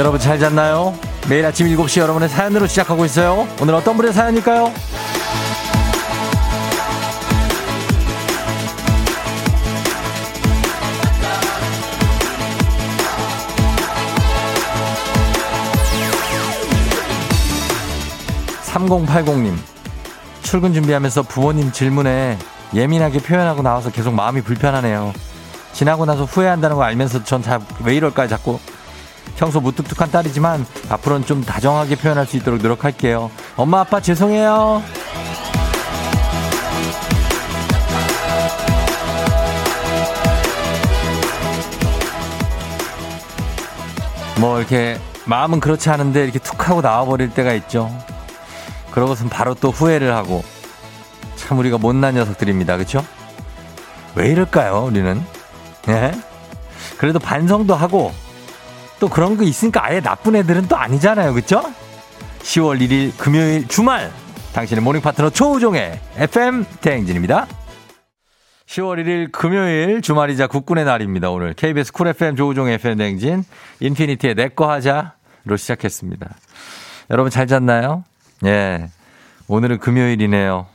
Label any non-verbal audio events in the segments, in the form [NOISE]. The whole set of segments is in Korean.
여러분 잘 잤나요? 매일 아침 7시 여러분의 사연으로 시작하고 있어요. 오늘 어떤 분의 사연일까요? 3080님. 출근 준비하면서 부모님 질문에 예민하게 표현하고 나와서 계속 마음이 불편하네요. 지나고 나서 후회한다는 거 알면서 전 왜 이럴까요, 자꾸. 평소 무뚝뚝한 딸이지만 앞으로는 좀 다정하게 표현할 수 있도록 노력할게요. 엄마, 아빠 죄송해요. 뭐 이렇게 마음은 그렇지 않은데 이렇게 툭 하고 나와버릴 때가 있죠. 그러고선 바로 또 후회를 하고 참 우리가 못난 녀석들입니다. 그렇죠? 왜 이럴까요, 우리는? 예? 그래도 반성도 하고 또 그런 거 있으니까 아예 나쁜 애들은 또 아니잖아요. 그렇죠? 10월 1일 금요일 주말 당신의 morning 파트너 조우종의 FM 대행진입니다. 10월 1일 금요일 주말이자 국군의 날입니다. 오늘 KBS 쿨 FM 조우종의 FM 대행진 인피니티의 내꺼 하자로 시작했습니다. 여러분 잘 잤나요? 예. 오늘은 금요일이네요.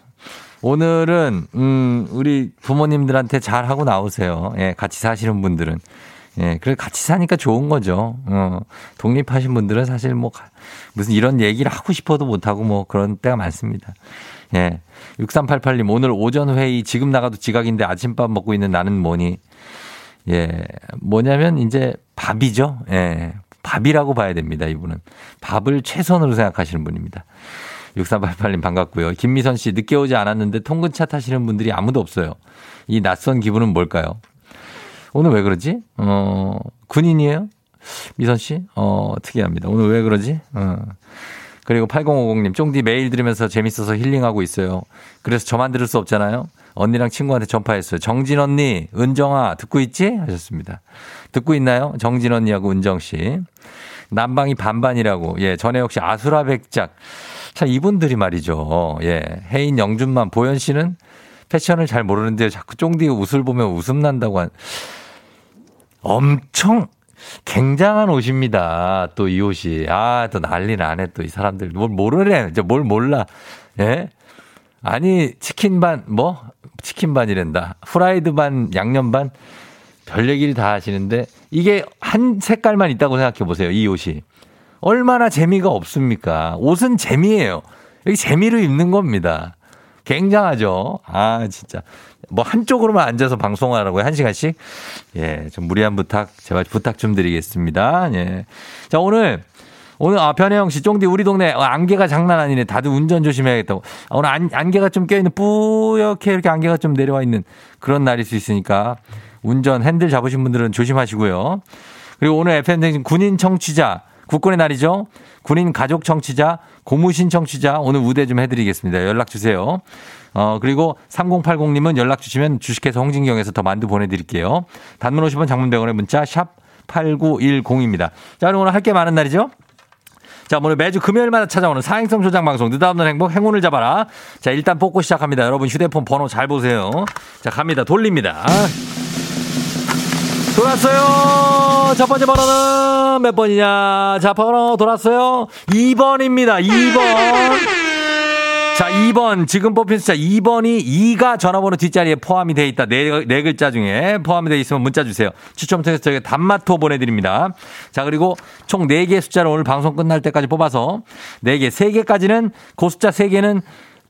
오늘은, 음, 우리 부모님들한테 잘 하고 나오세요. 예, 같이 사시는 분들은. 예, 그래 같이 사니까 좋은 거죠. 어, 독립하신 분들은 사실 뭐 무슨 이런 얘기를 하고 싶어도 못 하고 뭐 그런 때가 많습니다. 예. 6388님, 오늘 오전 회의 지금 나가도 지각인데 아침밥 먹고 있는 나는 뭐니? 예. 뭐냐면 이제 밥이죠. 예. 밥이라고 봐야 됩니다. 이분은. 밥을 최선으로 생각하시는 분입니다. 6388님 반갑고요. 김미선 씨 늦게 오지 않았는데 통근차 타시는 분들이 아무도 없어요. 이 낯선 기분은 뭘까요? 오늘 왜 그러지? 어, 군인이에요? 미선 씨? 어, 특이합니다. 오늘 왜 그러지? 어. 그리고 8050님, 쫑디 매일 들으면서 재밌어서 힐링하고 있어요. 그래서 저만 들을 수 없잖아요. 언니랑 친구한테 전파했어요. 정진 언니, 은정아, 듣고 있지? 하셨습니다. 듣고 있나요? 정진 언니하고 은정 씨. 남방이 반반이라고. 예, 전에 역시 아수라 백작. 참, 이분들이 말이죠. 예, 혜인, 영준만, 보현 씨는 패션을 잘 모르는데 자꾸 쫑디 옷을 보면 웃음 난다고 한. 엄청 굉장한 옷입니다. 또 이 옷이. 아, 또 난리 나네. 또 이 사람들. 뭘 모르래. 이제 뭘 몰라. 예? 아니, 치킨 반, 뭐? 치킨 반이란다. 후라이드 반, 양념 반. 별 얘기를 다 하시는데 이게 한 색깔만 있다고 생각해 보세요. 이 옷이. 얼마나 재미가 없습니까? 옷은 재미예요. 여기 재미로 입는 겁니다. 굉장하죠. 아, 진짜. 뭐 한쪽으로만 앉아서 방송하라고요. 한 시간씩. 예, 좀 무리한 부탁, 제발 부탁 좀 드리겠습니다. 예. 자, 오늘 오늘 아 변혜영 씨 쫑디 우리 동네 안개가 장난 아니네. 다들 운전 조심해야겠다고. 아, 오늘 안, 안개가 좀 껴 있는 뿌옇게 이렇게 안개가 좀 내려와 있는 그런 날일 수 있으니까 운전 핸들 잡으신 분들은 조심하시고요. 그리고 오늘 FM 댕진 군인 청취자 국군의 날이죠. 군인 가족 청취자, 고무신 청취자 오늘 우대 좀 해드리겠습니다. 연락 주세요. 어, 그리고 3080님은 연락 주시면 주식회사 홍진경에서 더 만두 보내드릴게요. 단문 50원 장문 100원의 문자 샵 8910입니다. 자, 오늘 할 게 많은 날이죠? 자, 오늘 매주 금요일마다 찾아오는 사행성 조장 방송, 느닷없는 행복, 행운을 잡아라. 자, 일단 뽑고 시작합니다. 여러분 휴대폰 번호 잘 보세요. 자, 갑니다. 돌립니다. 돌았어요. 첫 번째 번호는 몇 번이냐? 자, 번호 돌았어요. 2번입니다. 2번. 자, 2번. 지금 뽑힌 숫자 2번이 2가 전화번호 뒷자리에 포함이 돼 있다. 네, 네 글자 중에 포함이 돼 있으면 문자 주세요. 추첨 통해서 저희가 단마토 보내드립니다. 자, 그리고 총 4개 숫자를 오늘 방송 끝날 때까지 뽑아서 4개, 3개까지는 그 숫자 3개는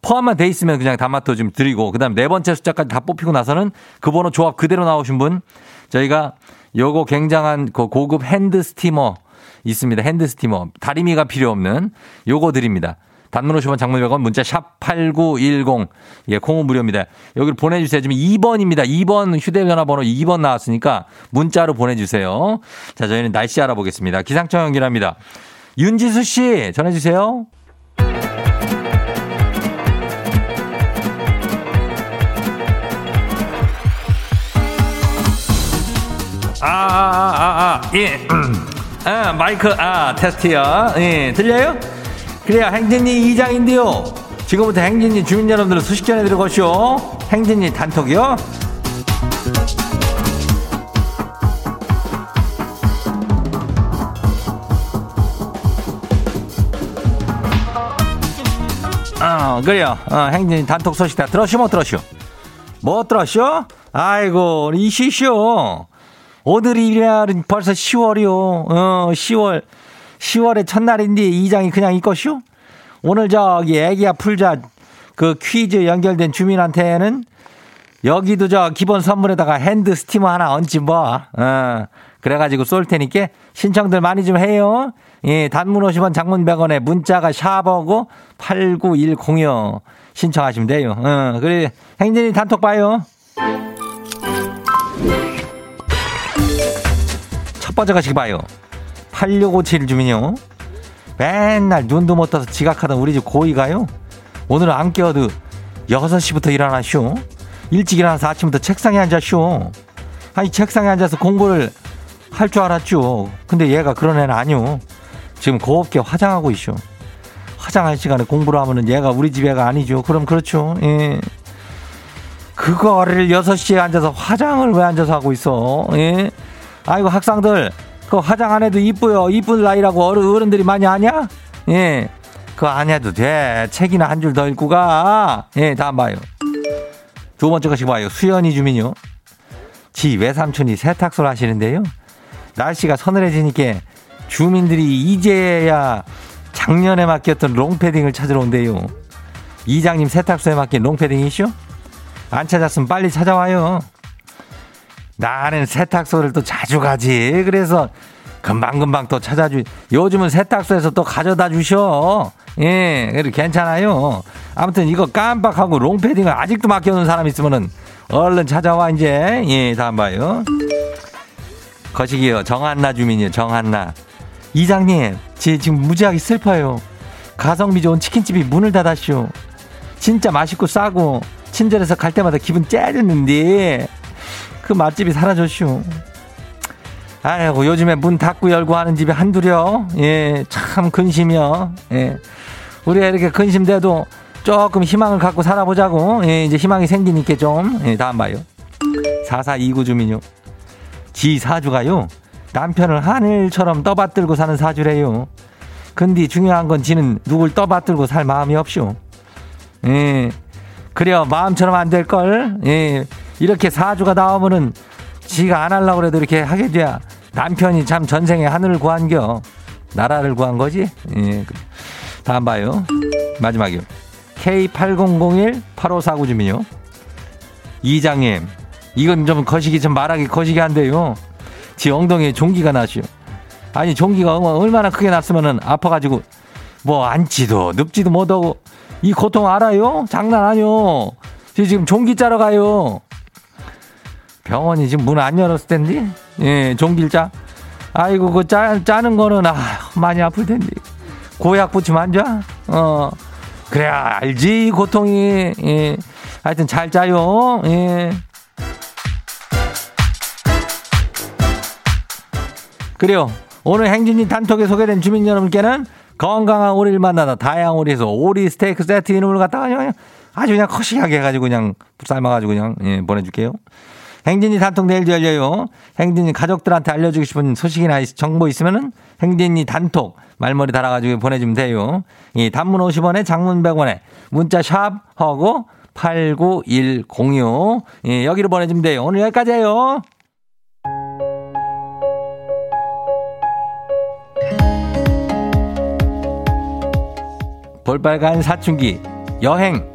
포함만 돼 있으면 그냥 단마토 좀 드리고 그다음 네 번째 숫자까지 다 뽑히고 나서는 그 번호 조합 그대로 나오신 분 저희가 요거 굉장한 그 고급 hand steamer 있습니다. hand steamer. 다리미가 필요 없는 요거 드립니다. 단문 50원 장문 100원 문자 샵 8910. 예, 콩은 무료입니다. 여기를 보내주세요. 지금 2번입니다. 2번 휴대전화 번호 2번 나왔으니까 문자로 보내주세요. 자, 저희는 날씨 알아보겠습니다. 기상청 연결합니다. 윤지수 씨 전해주세요. 아, 아, 아, 아, 예. 아, 마이크, 아, 테스트요. 예, 들려요? 그래야 행진이 2장인데요. 지금부터 행진이 주민 여러분들을 소식 전해드려 것이오. 행진이 단톡이요. 어, 그래요. 어, 행진이 단톡 소식 다 들었슈, 못 들었슈? 못 들었슈? 아이고, 이시쇼. 오늘이랴 벌써 10월이요. 어, 10월. 10월의 첫날인데 이장이 그냥 있것슈? 오늘 저기 애기야 풀자 그 퀴즈 연결된 주민한테는 여기도 저 기본 선물에다가 hand steamer 하나 얹지 뭐. 어. 그래가지고 쏠 테니까 신청들 많이 좀 해요. 예, 단문 50원 장문 100원에 문자가 샵이고 8910으로 신청하시면 돼요. 어, 그래. 행진이 단톡 봐요. 첫 번째 가시기 봐요. 8657 주민요. 맨날 눈도 못 떠서 지각하던 우리 집 고이가요. 오늘은 안 깨워도 6시부터 일어나쇼. 일찍 일어나서 아침부터 책상에 앉아쇼. 아니, 책상에 앉아서 공부를 할 줄 알았죠. 근데 얘가 그런 애는 아니오. 지금 곱게 화장하고 있쇼. 화장할 시간에 공부를 하면은 얘가 우리 집 애가 아니죠. 그럼 그렇죠. 예. 그거를 6시에 앉아서 화장을 왜 앉아서 하고 있어? 예. 아이고, 학생들. 그 화장 안 해도 이쁘요. 이쁜 나이라고 어른, 들이 많이 아냐? 예. 그거 안 해도 돼. 책이나 한 줄 더 읽고 가. 예, 다음 봐요. 두 번째 것이 봐요. 수연이 주민요. 지 외삼촌이 세탁소를 하시는데요. 날씨가 서늘해지니까 주민들이 이제야 작년에 맡겼던 롱패딩을 찾으러 온대요. 이장님 세탁소에 맡긴 롱패딩이시오? 안 찾았으면 빨리 찾아와요. 나는 세탁소를 또 자주 가지. 그래서 금방금방 또 찾아주. 요즘은 세탁소에서 또 가져다 주셔. 예, 그래도 괜찮아요. 아무튼 이거 깜빡하고 롱패딩을 아직도 맡겨놓은 사람 있으면은 얼른 찾아와, 이제. 예, 다음 봐요. 거시기요. 정한나 주민이요. 정한나. 이장님, 제 지금 무지하게 슬퍼요. 가성비 좋은 치킨집이 문을 닫았쇼. 진짜 맛있고 싸고 친절해서 갈 때마다 기분 째졌는데 그 맛집이 사라졌쇼. 아이고 요즘에 문 닫고 열고 하는 집이 한둘이요. 예, 참 근심이요. 예. 우리가 이렇게 근심돼도 조금 희망을 갖고 살아보자고. 예, 이제 희망이 생기니까 좀. 예, 다음 봐요. 4429 주민요. 지 사주가요. 남편을 하늘처럼 떠받들고 사는 사주래요. 근데 중요한 건 지는 누굴 떠받들고 살 마음이 없쇼. 예. 그래요. 마음처럼 안 될걸. 예. 이렇게 사주가 나오면은 지가 안 하려고 그래도 이렇게 하게 돼야 남편이 참 전생에 하늘을 구한겨. 나라를 구한 거지? 예. 다음 봐요. 마지막이요. K8001-8549 주민요. 이장님. 이건 좀 거시기 좀 말하기 거시기 한데요. 지 엉덩이에 종기가 나시오. 아니 종기가 얼마나 크게 났으면은 아파가지고 뭐 앉지도 눕지도 못하고 이 고통 알아요? 장난 아니요. 지금 종기 짜러 가요. 병원이 지금 문 안 열었을 텐데 예 짜. 아이고 그 짜, 짜는 거는 아 많이 아플 텐데 고약 붙이면 안 자? 어 그래야 알지 고통이 예 하여튼 잘 짜요 예. 그래요. 오늘 행진이 단톡에 소개된 주민 여러분께는 건강한 오리를 만나다 다양한 오리에서 오리 스테이크 세트 이름을 갖다가 그냥 아주 그냥 커시하게 해가지고 그냥 삶아가지고 그냥 예, 보내줄게요. 행진이 단톡 내일도 열려요. 행진이 가족들한테 알려주고 싶은 소식이나 정보 있으면은 행진이 단톡 말머리 달아가지고 보내주면 돼요. 이 단문 50원에 장문 100원에 문자 샵 하고 89106 예, 여기로 보내주면 돼요. 오늘 여기까지예요. 볼빨간 사춘기 여행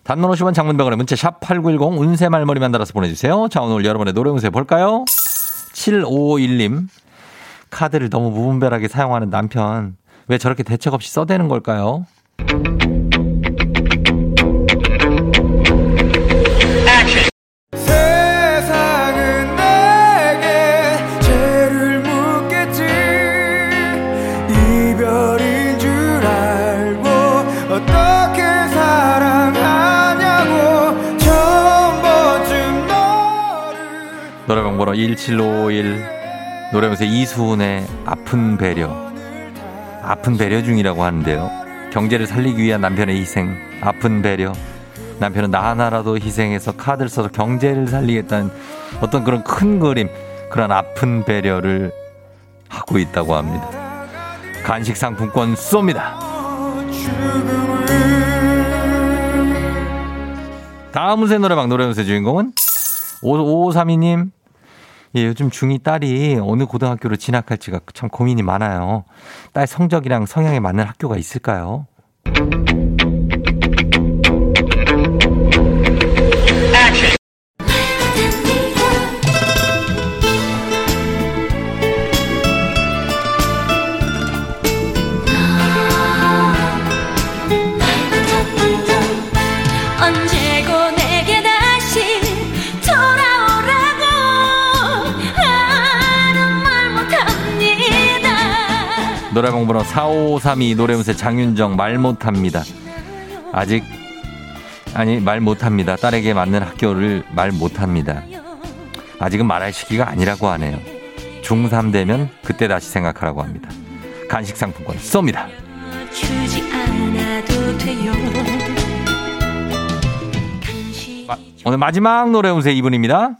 단문 50원 장문병원의 문자 샵8910 운세 말머리만 달아서 보내주세요. 자 오늘 여러분의 노래 운세 볼까요? 7551님 카드를 너무 무분별하게 사용하는 남편 왜 저렇게 대책 없이 써대는 걸까요? 노래방 번호 1751 노래방에서 이수훈의 아픈 배려 아픈 배려 중이라고 하는데요. 경제를 살리기 위한 남편의 희생 아픈 배려 남편은 나 하나라도 희생해서 카드를 써서 경제를 살리겠다는 어떤 그런 큰 그림 그런 아픈 배려를 하고 있다고 합니다. 간식 상품권 쏩니다. 다음 운세 노래방 노래 운세 주인공은 5532님. 예, 요즘 중2 딸이 어느 고등학교로 진학할지가 참 고민이 많아요. 딸 성적이랑 성향에 맞는 학교가 있을까요? 노래방 번호 4532 노래운세 장윤정 말 못합니다. 아직 아니 말 못합니다. 딸에게 맞는 학교를 말 못합니다. 아직은 말할 시기가 아니라고 하네요. 중3 되면 그때 다시 생각하라고 합니다. 간식 상품권 쏩니다. 마- 오늘 마지막 노래 운세 이분입니다.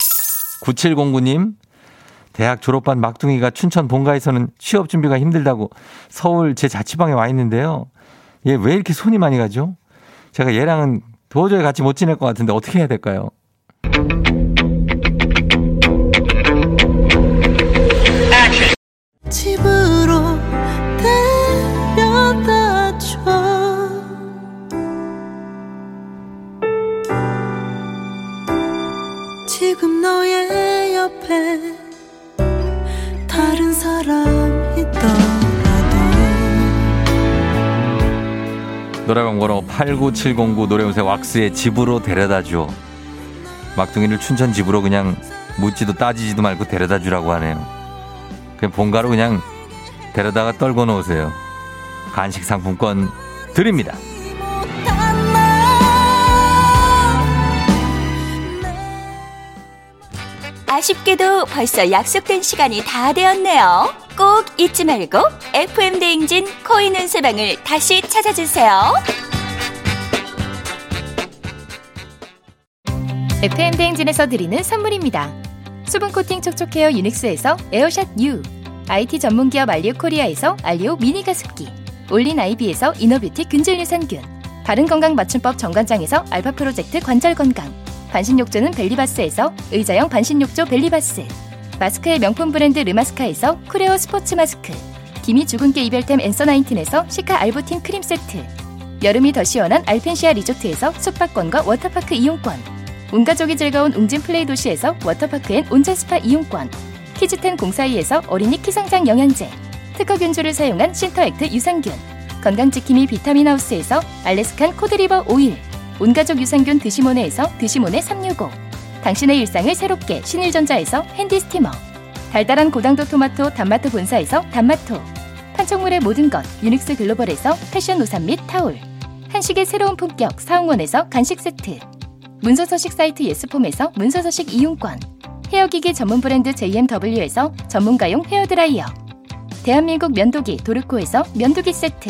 9709님. 대학 졸업반 막둥이가 춘천 본가에서는 취업 준비가 힘들다고 서울 제 자취방에 와 있는데요. 얘 왜 이렇게 손이 많이 가죠? 제가 얘랑은 도저히 같이 못 지낼 것 같은데 어떻게 해야 될까요? 집으로 데려다 줘 지금 너의 옆에 노래방 번호 89709 노래운세 왁스의 집으로 데려다 줘. 막둥이를 춘천 집으로 그냥 묻지도 따지지도 말고 데려다 주라고 하네요. 그냥 본가로 그냥 데려다가 떨궈 놓으세요. 간식 상품권 드립니다. 아쉽게도 벌써 약속된 시간이 다 되었네요. 꼭 잊지 말고 FM 대행진 코인 은 세방을 다시 찾아주세요. FM 대행진에서 드리는 선물입니다. 수분 코팅 촉촉 헤어 유닉스에서 에어샷 U, IT 전문 기업 알리오 코리아에서 알리오 미니 가습기, 올린 아이비에서 inner beauty 균질 유산균, 바른 건강 맞춤법 정관장에서 알파 프로젝트 관절 건강, 반신욕조는 벨리바스에서 의자형 반신욕조 벨리바스, 마스크의 명품 브랜드 르마스카에서 쿠레오 스포츠 마스크, 기미 주근깨 이별템 앤서 나인틴에서 시카 알부틴 크림 세트, 여름이 더 시원한 알펜시아 리조트에서 숙박권과 워터파크 이용권, 온 가족이 즐거운 웅진 플레이 도시에서 워터파크 and 온천 스파 이용권. 키즈텐 공사이에서 어린이 키성장 영양제. 특허 균주를 사용한 신터액트 유산균. 건강지킴이 비타민하우스에서 Alaskan cod liver oil 온가족 유산균 드시모네에서 드시모네 365 당신의 일상을 새롭게 신일전자에서 handy steamer. 달달한 고당도 토마토 단마토 본사에서 단마토. 판촉물의 모든 것 유닉스 글로벌에서 패션 우산 및 타올. 한식의 새로운 품격 사홍원에서 간식 세트. 문서서식 사이트 예스폼에서 문서서식 이용권. 헤어기기 전문 브랜드 JMW에서 전문가용 헤어드라이어. 대한민국 면도기 도르코에서 면도기 세트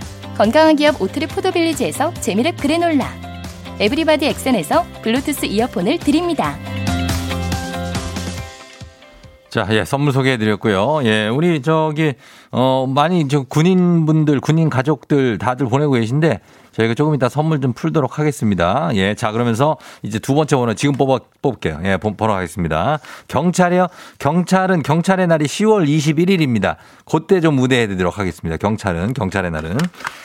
건강한 기업 오트리 포도빌리지에서 재미랩 그래놀라 에브리바디 엑센에서 블루투스 이어폰을 드립니다. 자, 예, 선물 소개해 드렸고요. 예, 우리 저기, 어, 많이 저 군인분들, 군인 가족들 다들 보내고 계신데 저희가 조금 이따 선물 좀 풀도록 하겠습니다. 예, 자, 그러면서 이제 두 번째 번호 지금 뽑아, 뽑을게요. 예, 번- 번호 하겠습니다. 경찰이요? 경찰은 경찰의 날이 10월 21일입니다. 그때 좀 무대해 드리도록 하겠습니다. 경찰은, 경찰의 날은.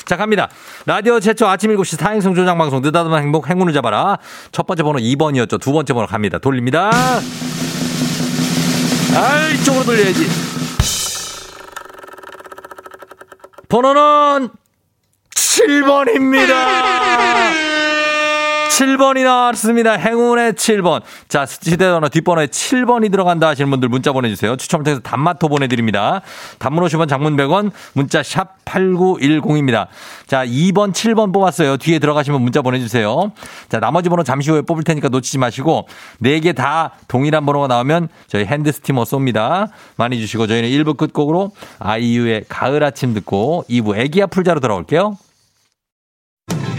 자, 갑니다. 라디오 최초 아침 7시 사행성 조장 방송 느닷없는 행복 행운을 잡아라. 첫 번째 번호 2번이었죠. 두 번째 번호 갑니다. 돌립니다. 아, 이쪽으로 돌려야지. 번호는 7번입니다. 7번이 나왔습니다. 행운의 7번. 자, 휴대전화 뒷번호에 7번이 들어간다 하시는 분들 문자 보내주세요. 추첨을 통해서 단마토 보내드립니다. 단문 50원, 장문 100원, 문자 샵 8910입니다. 자, 2번, 7번 뽑았어요. 뒤에 들어가시면 문자 보내주세요. 자, 나머지 번호 잠시 후에 뽑을 테니까 놓치지 마시고 4개 다 동일한 번호가 나오면 저희 hand steamer 쏩니다. 많이 주시고 저희는 1부 끝곡으로 아이유의 가을 아침 듣고 2부 애기야 풀자로 돌아올게요.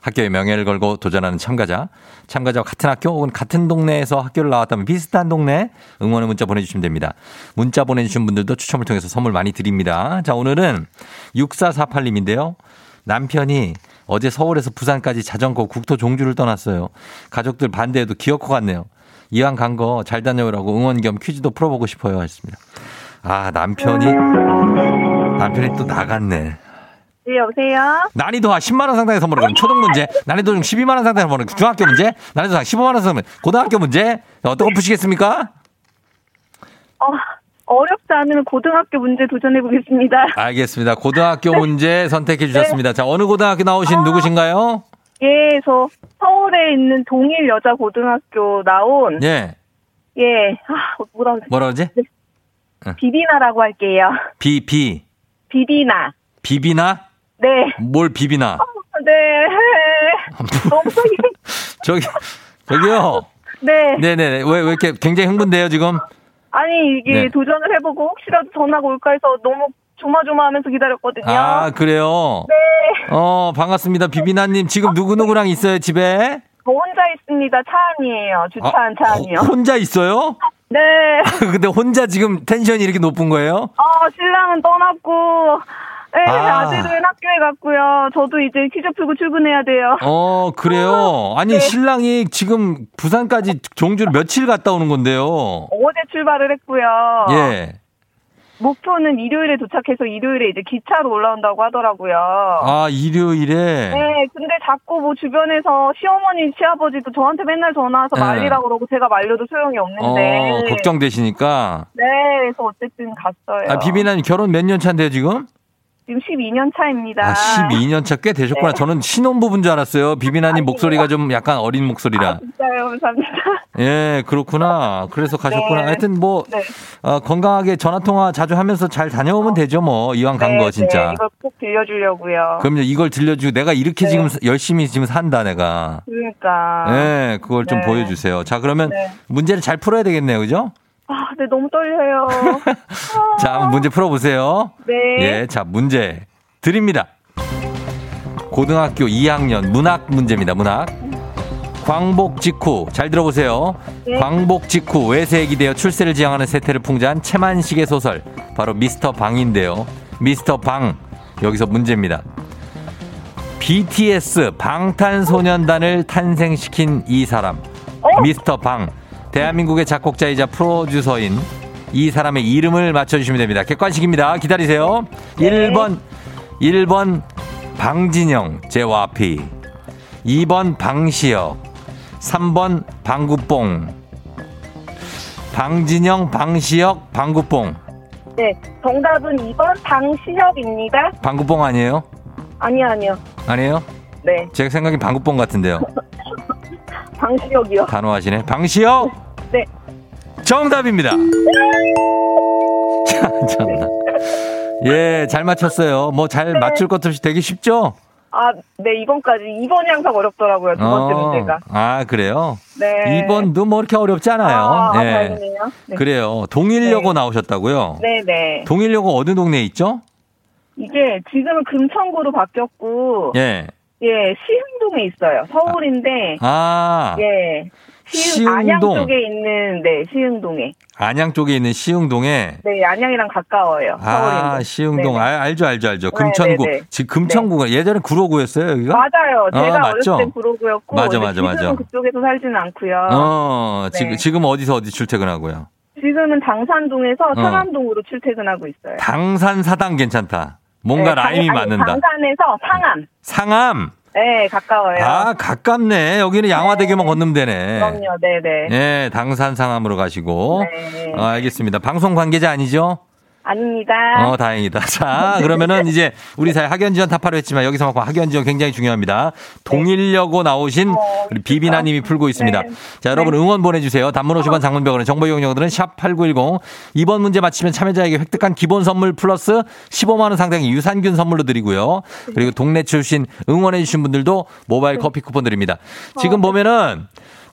학교의 명예를 걸고 도전하는 참가자, 참가자와 같은 학교 혹은 같은 동네에서 학교를 나왔다면 비슷한 동네 응원의 문자 보내주시면 됩니다. 문자 보내주신 분들도 추첨을 통해서 선물 많이 드립니다. 자, 오늘은 6448님인데요. 남편이 어제 서울에서 부산까지 자전거 국토 종주를 떠났어요. 가족들 반대해도 기어코 갔네요. 이왕 간 거 잘 다녀오라고 응원 겸 퀴즈도 풀어보고 싶어요. 하셨습니다. 아, 남편이, 남편이 또 나갔네. 네, 여보세요? 난이도가 10만원 상당의 선물을 그럼 초등 문제, 난이도 중 12만원 상당의 선물은 중학교 문제, 난이도 상 15만원 선물, 고등학교 문제, 어떤 거 푸시겠습니까? 어, 어렵지 않은 고등학교 문제 도전해 보겠습니다. [LAUGHS] 알겠습니다. 고등학교 문제 선택해 주셨습니다. 자, 어느 고등학교 나오신 누구신가요? 예, 저 서울에 있는 동일 여자 고등학교 나온 예. 예, 아, 뭐라 그러지? 뭐라 그러지? 비비나라고 할게요. 비, 비. 비비나. 비비나? 네. 뭘 비비나? 네. [LAUGHS] 너무 저기, 저기요. 네. 네네네. 왜, 왜 이렇게 굉장히 흥분돼요, 지금? 아니, 이게 네. 도전을 해보고 혹시라도 전화가 올까 해서 너무 조마조마하면서 기다렸거든요. 아, 그래요? 네. 어, 반갑습니다. 비비나님. 지금 누구누구랑 있어요, 집에? 저 혼자 있습니다. 차 안이에요. 주차 안차 안이요. 호- 혼자 있어요? 네. [LAUGHS] 근데 혼자 지금 텐션이 이렇게 높은 거예요? 어, 신랑은 떠났고, 네, 아. 아. 들은 학교에 갔고요. 저도 이제 퀴즈 풀고 출근해야 돼요. 어, 그래요? [LAUGHS] 아니, 네. 신랑이 지금 부산까지 종주를 며칠 갔다 오는 건데요. 어제 출발을 했고요. 예. 목표는 일요일에 도착해서 일요일에 이제 기차로 올라온다고 하더라고요. 아, 일요일에. 네, 근데 자꾸 뭐 주변에서 시어머니, 시아버지도 저한테 맨날 전화 와서 네. 말리라고 그러고 제가 말려도 소용이 없는데. 어, 걱정되시니까. 네, 그래서 어쨌든 갔어요. 아, 비비나님 결혼 몇 년 차인데요, 지금? 지금 12년 차입니다. 아, 12년 차 꽤 되셨구나. 네. 저는 신혼부부인 줄 알았어요. 비비나님 목소리가 좀 약간 어린 목소리라. 진짜요, 감사합니다. 예, 그렇구나. 그래서 가셨구나. 네. 하여튼 뭐, 네. 어, 건강하게 전화통화 자주 하면서 잘 다녀오면 되죠, 뭐. 이왕 간 네, 거, 진짜. 네, 이걸 꼭 들려주려고요. 그럼요, 이걸 들려주고 내가 이렇게 네. 지금 열심히 지금 산다, 내가. 그러니까. 네, 그걸 좀 네. 보여주세요. 자, 그러면 네. 문제를 잘 풀어야 되겠네요, 그죠? 아, 네, 너무 떨려요. [LAUGHS] 자, 한번 문제 풀어보세요. 네. 예, 자, 문제 드립니다. 고등학교 2학년 문학 문제입니다, 문학. 광복 직후, 잘 들어보세요. 네. 광복 직후 외세에 기대어 출세를 지향하는 세태를 풍자한 채만식의 소설. 바로 미스터 방인데요. 미스터 방. 여기서 문제입니다. BTS 방탄소년단을 탄생시킨 이 사람. 어? 미스터 방. 대한민국의 작곡자이자 프로듀서인 이 사람의 이름을 맞춰주시면 됩니다. 객관식입니다. 기다리세요. 네. 1번, 1번 방진영, 제와피. 2번 방시혁. 3번 방구뽕. 방진영, 방시혁, 방구뽕. 네, 정답은 2번 방시혁입니다. 방구뽕 아니에요? 아니요, 아니요. 아니에요? 네, 제 생각엔 방구뽕 같은데요. [LAUGHS] 방시혁이요. 단호하시네. 방시혁! 네. 정답입니다. 참, 참나. 예, 잘 맞췄어요. 뭐 잘 맞출 것 없이 되게 쉽죠? 아, 네, 이번까지. 2번이 항상 어렵더라고요. 두 번째 어, 문제가. 아, 그래요? 네. 2번도 뭐 이렇게 어렵지 않아요. 아, 아, 예. 네. 그래요. 동일여고 네. 나오셨다고요? 네네. 동일여고 어느 동네에 있죠? 이게 지금은 금천구로 바뀌었고, 예. 예, 시흥동에 있어요. 서울인데, 아, 예. 시흥, 안양. 쪽에 있는, 네, 시흥동에. 안양 쪽에 있는 시흥동에 네, 안양이랑 가까워요. 아. 시흥동. 네네. 아, 알죠, 알죠, 알죠. 네, 금천구. 네, 네. 지금 금천구가 예전에 구로구였어요, 여기가? 맞아요. 제가 어, 어렸을? 땐 구로구였고, 맞아, 맞아, 맞아. 그쪽에서 살지는 않고요. 어, 지금, 네. 지금 어디서 어디 출퇴근하고요? 지금은 당산동에서 어. 상암동으로 출퇴근하고 있어요. 당산 사당 괜찮다. 뭔가 네, 당- 라임이 아니, 맞는다. 당산에서 상암. 상암. 네, 가까워요. 아, 가깝네. 여기는 양화대교만 건너면 되네. 그럼요, 네네. 예, 당산 상암으로 가시고. 네. 어, 알겠습니다. 방송 관계자 아니죠? 아닙니다. 어, 다행이다. 자, [LAUGHS] 그러면은 이제 우리 사회 학연 지원 타파로 했지만 여기서만큼 학연 지원 굉장히 중요합니다. 동일여고 나오신 우리 비비나 님이 풀고 있습니다. 네. 자, 여러분 응원 보내 주세요. 단문 50원 장문 병원의 정보 이용료들은 샵 8910. 이번 문제 맞히면 참여자에게 획득한 기본 선물 플러스 15만 원 상당의 유산균 선물로 드리고요. 그리고 동네 출신 응원해 주신 분들도 모바일 커피 쿠폰 드립니다. 지금 보면은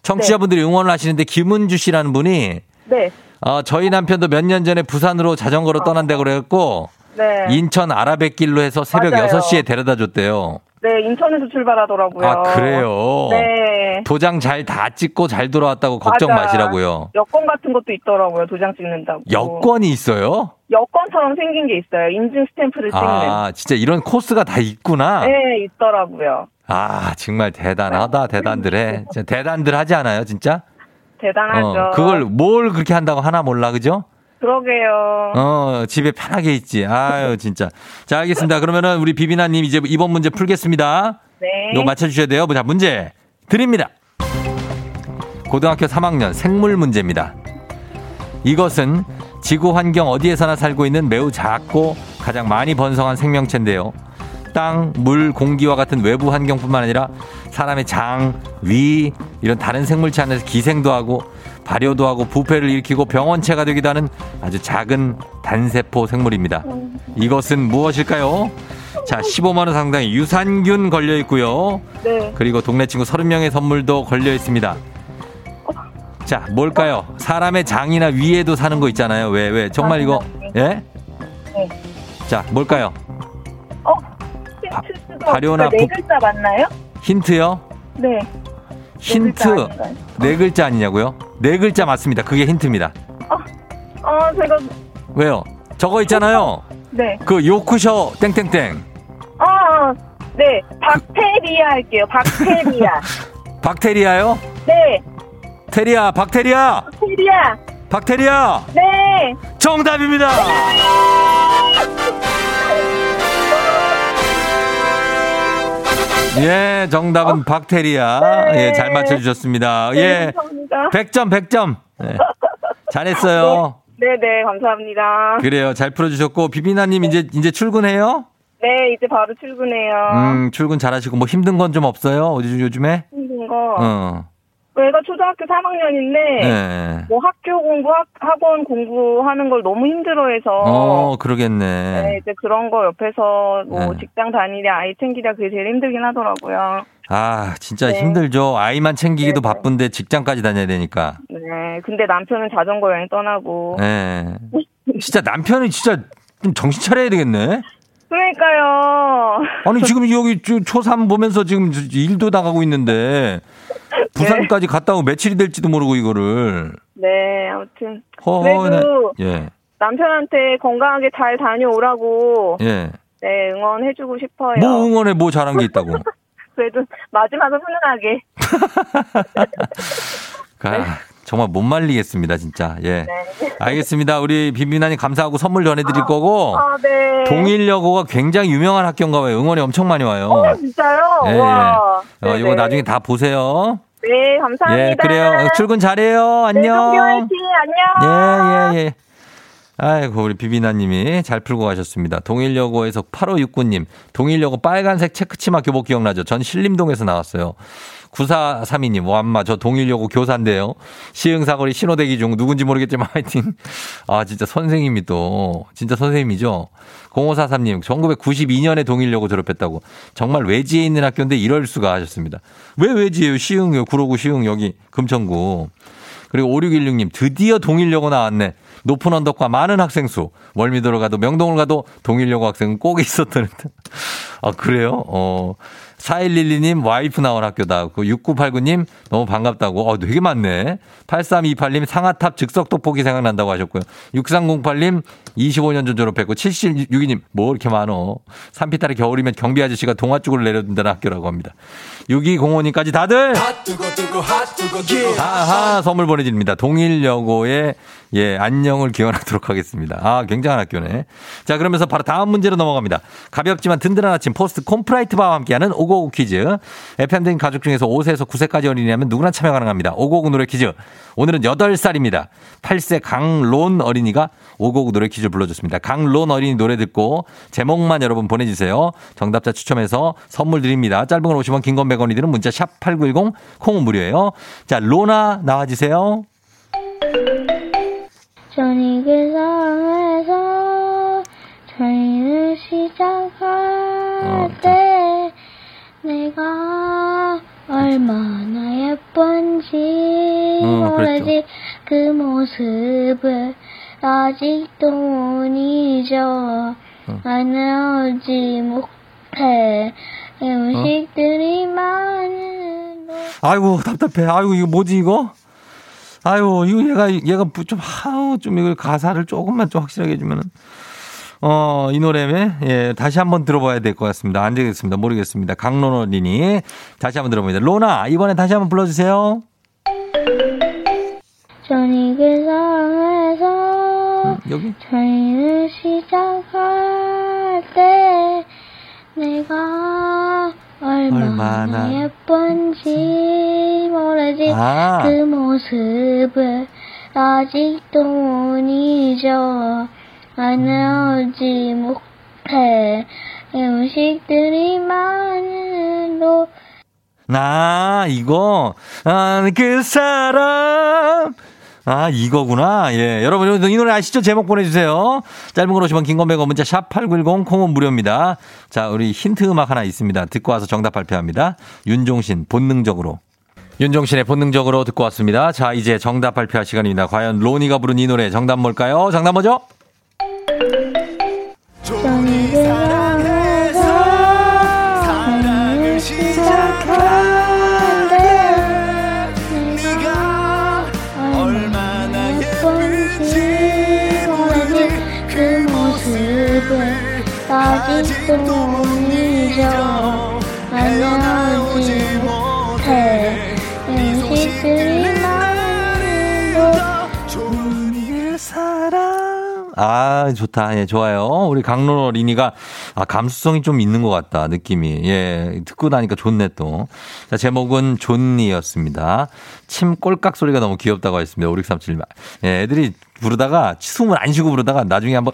청취자분들이 응원을 하시는데 김은주 씨라는 분이 네. 어, 저희 남편도 몇 년 전에 부산으로 자전거로 떠난다고 그랬고 네. 인천 아라뱃길로 해서 새벽 맞아요. 6시에 데려다 줬대요. 네, 인천에서 출발하더라고요. 아, 그래요? 네. 도장 잘 다 찍고 잘 돌아왔다고 걱정 맞아. 마시라고요. 여권 같은 것도 있더라고요. 도장 찍는다고. 여권이 있어요? 여권처럼 생긴 게 있어요. 인증 스탬프를 찍는. 아, 진짜 이런 코스가 다 있구나. 네, 있더라고요. 아, 정말 대단하다. 대단들 해. 대단들 하지 않아요, 진짜? 대단하죠. 어, 그걸 뭘 그렇게 한다고 하나 몰라, 그죠? 그러게요. 어, 집에 편하게 있지. 아유, 진짜. 자, 알겠습니다. 그러면은 우리 비비나님 이제 이번 문제 풀겠습니다. 네. 이거 맞춰주셔야 돼요. 자, 문제 드립니다. 고등학교 3학년 생물 문제입니다. 이것은 지구 환경 어디에서나 살고 있는 매우 작고 가장 많이 번성한 생명체인데요. 땅, 물, 공기와 같은 외부 환경뿐만 아니라 사람의 장, 위 이런 다른 생물체 안에서 기생도 하고 발효도 하고 부패를 일으키고 병원체가 되기도 하는 아주 작은 단세포 생물입니다. 이것은 무엇일까요? 자, 15만 원 상당의 유산균 걸려 있고요. 네. 그리고 동네 친구 30명의 선물도 걸려 있습니다. 자, 뭘까요? 사람의 장이나 위에도 사는 거 있잖아요. 왜, 왜? 정말 이거, 예? 네. 자, 뭘까요? 어? 발효나 네 부- 글자 맞나요? 힌트요? 네. 힌트. 네 글자? 네 글자 아니냐고요? 네 글자 맞습니다. 그게 힌트입니다. 어, 제가 왜요? 저거 있잖아요. 네. 그 요크셔 땡땡땡. 어, 어, 네. 박테리아 할게요. 박테리아. [LAUGHS] 박테리아요? 네. 테리아, 박테리아! 박테리아. 박테리아! 네. 정답입니다! [LAUGHS] 예, 정답은 박테리아. 네. 예, 잘 맞춰주셨습니다. 네, 예. 감사합니다. 100점, 100점. 예. 잘했어요. 네, 네, 감사합니다. 그래요. 잘 풀어주셨고, 비비나님 이제, 이제 출근해요? 네, 이제 바로 출근해요. 음, 출근 잘하시고, 뭐 힘든 건 좀 없어요? 어디 요즘에? 힘든 거. 어. 애가 초등학교 3학년인데, 네. 뭐 학교 공부, 학, 학원 공부하는 걸 너무 힘들어해서, 어, 그러겠네. 네, 이제 그런 거 옆에서 뭐 네. 직장 다니랴, 아이 챙기랴 그게 제일 힘들긴 하더라고요. 아, 진짜 네. 힘들죠. 아이만 챙기기도 네, 네. 바쁜데 직장까지 다녀야 되니까. 네, 근데 남편은 자전거 여행 떠나고. 네. 진짜 남편이 진짜 좀 정신 차려야 되겠네. 그러니까요. 아니, 지금 여기 초- 초3 보면서 지금 일도 나가고 있는데 부산까지 갔다 오고 며칠이 될지도 모르고 이거를. 네, 아무튼. 허, 그래도 예. 남편한테 건강하게 잘 다녀오라고, 예. 네, 응원해주고 싶어요. 뭐 응원해 뭐 잘한 게 있다고. [LAUGHS] 그래도 마지막은 훈훈하게. [LAUGHS] 아, 정말 못 말리겠습니다, 진짜. 예. 네. 알겠습니다. 우리 비비나님 감사하고 선물 전해드릴 거고. 아, 네. 동일여고가 굉장히 유명한 학교인가 봐요. 응원이 엄청 많이 와요. 어, 진짜요? 예, 와. 예. 어. 이거 나중에 다 보세요. 네, 감사합니다. 예, 그래요. 출근 잘해요. 네, 안녕. 화이팅. 안녕. 예, 예, 예. 아이고, 우리 비비나님이 잘 풀고 가셨습니다. 동일여고에서 8569님, 동일여고 빨간색 체크치마 교복 기억나죠? 전 신림동에서 나왔어요. 9432님, 완마, 저 동일여고 교사인데요. 시흥사거리 신호대기 중 누군지 모르겠지만 하여튼. 아, 진짜 선생님이 또, 진짜 선생님이죠. 0543님, 1992년에 동일여고 졸업했다고. 정말 외지에 있는 학교인데 이럴 수가 하셨습니다. 왜 외지예요? 시흥요, 구로구 시흥 여기 금천구. 그리고 5616님, 드디어 동일여고 나왔네. 높은 언덕과 많은 학생 수. 월미도로 가도 명동을 가도 동일여고 학생은 꼭 있었다는. 아, 그래요? 어. 4112님, 와이프 나온 학교다. 그 6989님, 너무 반갑다고. 어, 되게 많네. 8328님, 상하탑 즉석 떡볶이 생각난다고 하셨고요. 6308님, 25년 전 졸업했고, 7762님, 뭐 이렇게 많어. 산피탈의 겨울이면 경비 아저씨가 동화축을 내려준다는 학교라고 합니다. 6205님까지 다들! 아하, 선물 보내드립니다. 동일여고의 예, 안녕을 기원하도록 하겠습니다. 아, 굉장한 학교네. 자, 그러면서 바로 다음 문제로 넘어갑니다. 가볍지만 든든한 아침 포스트 콤프라이트 바와 함께하는 오고오구 퀴즈. FM대 가족 중에서 5세에서 9세까지 어린이라면 누구나 참여 가능합니다. 오고오구 노래 퀴즈. 오늘은 8살입니다. 8세 강론 어린이가 오고오구 노래 퀴즈를 불러줬습니다. 강론 어린이 노래 듣고 제목만 여러분 보내주세요. 정답자 추첨해서 선물 드립니다. 짧은 건 50원, 긴 건 100원이 드는 문자 샵8910 콩은 무료예요. 자, 로나 나와주세요. 저녁을 사랑해서 저희를 시작할 어, 때 내가 얼마나 예쁜지 어, 모르지 그 모습을 아직도 못 잊어 어. 나는 오지 못해? 음식들이 많은 곳 아이고 답답해. 아이고 이거 뭐지 이거? 아이고 이거 얘가 얘가 좀 하우 좀 이거 가사를 조금만 좀 확실하게 해주면은 어 이 노래에 예 다시 한번 들어봐야 될 것 같습니다. 안 되겠습니다. 모르겠습니다. 강로너린이 다시 한번 들어봅니다. 로나 이번에 다시 한번 불러주세요. 저녁을 사랑해서 여기 저희를 시작할 때 내가 얼마나, 얼마나 예쁜지 모르지 아. 그 모습을 아직도 못 잊어 나는 오지 못해 이 음식들이 많은 곳 아, 이거, 아, 그 사람. 아, 이거구나. 예. 여러분, 이 노래 아시죠? 제목 보내주세요. 짧은 걸 오시면 긴건 100원 문자 샵8910 콩은 무료입니다. 자, 우리 힌트 음악 하나 있습니다. 듣고 와서 정답 발표합니다. 윤종신, 본능적으로. 윤종신의 본능적으로 듣고 왔습니다. 자, 이제 정답 발표할 시간입니다. 과연 로니가 부른 이 노래 정답 뭘까요? 정답 뭐죠? 아직도 못 잊어 헤어나오지 못해. 아, 좋다. 예, 좋아요. 우리 강로너 리니가, 아, 감수성이 좀 있는 것 같다, 느낌이. 예, 듣고 나니까 좋네, 또. 자, 제목은 존니였습니다. 침 꼴깍 소리가 너무 귀엽다고 했습니다. 5637. 예, 애들이 부르다가, 숨을 안 쉬고 부르다가 나중에 한번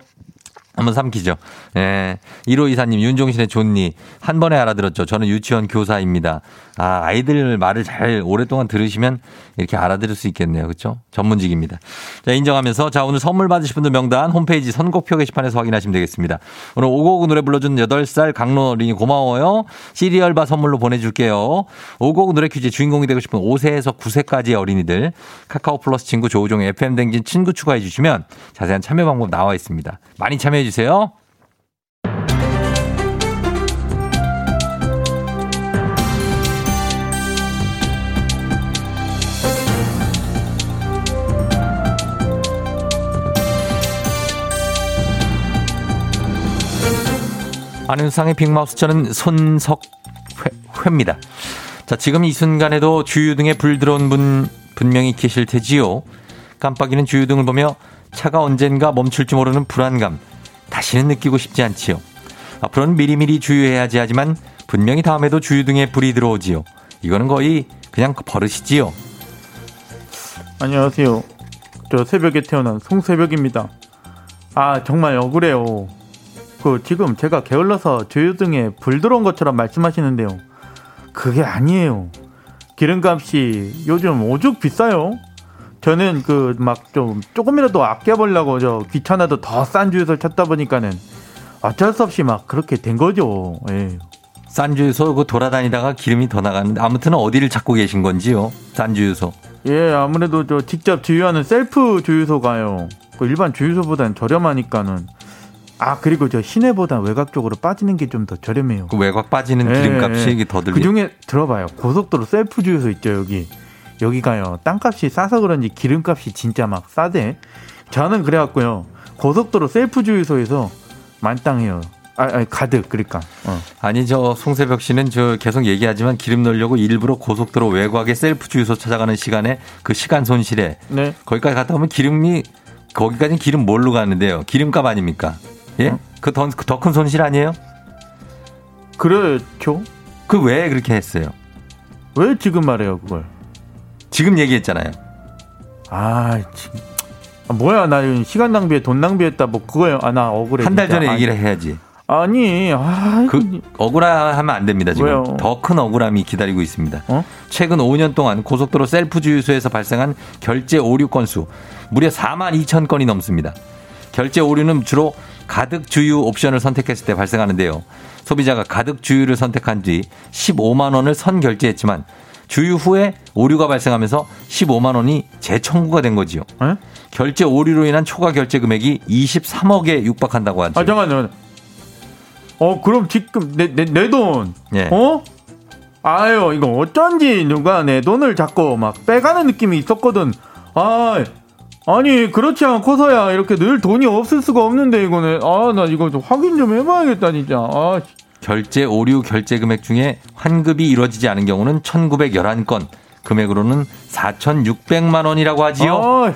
한번 삼키죠. 예. 1호 이사님, 윤종신의 존니. 한 번에 알아들었죠. 저는 유치원 교사입니다. 아, 아이들 말을 잘 오랫동안 들으시면 이렇게 알아들을 수 있겠네요. 그렇죠? 전문직입니다. 자, 인정하면서 자, 오늘 선물 받으실 분들 명단 홈페이지 선곡표 게시판에서 확인하시면 되겠습니다. 오늘 오곡 노래 불러준 8살 강로 어린이 고마워요. 시리얼바 선물로 보내줄게요. 오곡 노래 퀴즈 주인공이 되고 싶은 5세에서 9세까지의 어린이들 카카오 플러스 친구 조우종의 FM 댕진 친구 추가해 주시면 자세한 참여 방법 나와 있습니다. 많이 참여해 주세요. 안윤상의 빅마우스 저는 손석회입니다. 자, 지금 이 순간에도 주유등에 불 들어온 분 분명히 계실 테지요. 깜빡이는 주유등을 보며 차가 언젠가 멈출지 모르는 불안감 다시는 느끼고 싶지 않지요. 앞으로는 미리미리 주유해야지 하지만 분명히 다음에도 주유 등에 불이 들어오지요. 이거는 거의 그냥 버릇이지요. 안녕하세요. 저 새벽에 태어난 송새벽입니다. 아 정말 억울해요. 그 지금 제가 게을러서 주유등에 불 들어온 것처럼 말씀하시는데요. 그게 아니에요. 기름값이 요즘 오죽 비싸요. 저는 그 막 좀 조금이라도 아껴보려고 저 귀찮아도 더 싼 주유소를 찾다 보니까는 어쩔 수 없이 막 그렇게 된 거죠. 예. 싼 주유소 그 돌아다니다가 기름이 더 나가는데 아무튼 어디를 찾고 계신 건지요? 싼 주유소. 예, 아무래도 저 직접 주유하는 셀프 주유소가요. 그 일반 주유소보단 저렴하니까는. 아, 그리고 저 시내보다 외곽 쪽으로 빠지는 게 좀 더 저렴해요. 그 외곽 빠지는 예, 기름값이 예. 이게 더 들리. 그 중에 들어봐요. 고속도로 셀프 주유소 있죠, 여기. 여기가요. 땅값이 싸서 그런지 기름값이 진짜 막 싸대. 저는 그래갖고요. 고속도로 셀프 주유소에서 만땅해요. 아, 아니, 가득, 그러니까. 어. 아니 저 송세벽 씨는 저 계속 얘기하지만 기름 넣으려고 일부러 고속도로 외곽에 셀프 주유소 찾아가는 시간에 그 시간 손실에 네. 거기까지 갔다 오면 기름이 거기까지 기름 뭘로 가는데요? 기름값 아닙니까? 예? 어? 그더 큰 손실 아니에요? 그렇죠. 그 왜 그렇게 했어요? 왜 지금 말해요, 그걸? 지금 얘기했잖아요. 아, 지금. 아, 뭐야, 나 시간 낭비에 돈 낭비했다, 뭐, 그거요. 아, 나 억울해. 한달 진짜. 전에 얘기를 해야지. 아니, 아, 그 억울하면 안 됩니다. 지금? 더 큰 억울함이 기다리고 있습니다. 어? 최근 5년 동안 고속도로 셀프 주유소에서 발생한 결제 오류 건수 무려 4만 2천 건이 넘습니다. 결제 오류는 주로 가득 주유 옵션을 선택했을 때 발생하는데요. 소비자가 가득 주유를 선택한 뒤 15만 원을 선 결제했지만 주유 후에 오류가 발생하면서 15만 원이 재청구가 된 거지요. 에? 결제 오류로 인한 초과 결제 금액이 23억에 육박한다고 하죠. 아, 잠깐만요. 어, 그럼 지금 내, 내, 내 돈. 예. 어? 아유, 이거 어쩐지 누가 내 돈을 자꾸 막 빼가는 느낌이 있었거든. 아, 아니, 그렇지 않고서야 이렇게 늘 돈이 없을 수가 없는데, 이거는. 아, 나 이거 좀 확인 좀 해봐야겠다, 진짜. 아, 결제 오류 결제 금액 중에 환급이 이루어지지 않은 경우는 1911건, 금액으로는 4,600만 원이라고 하지요. 아,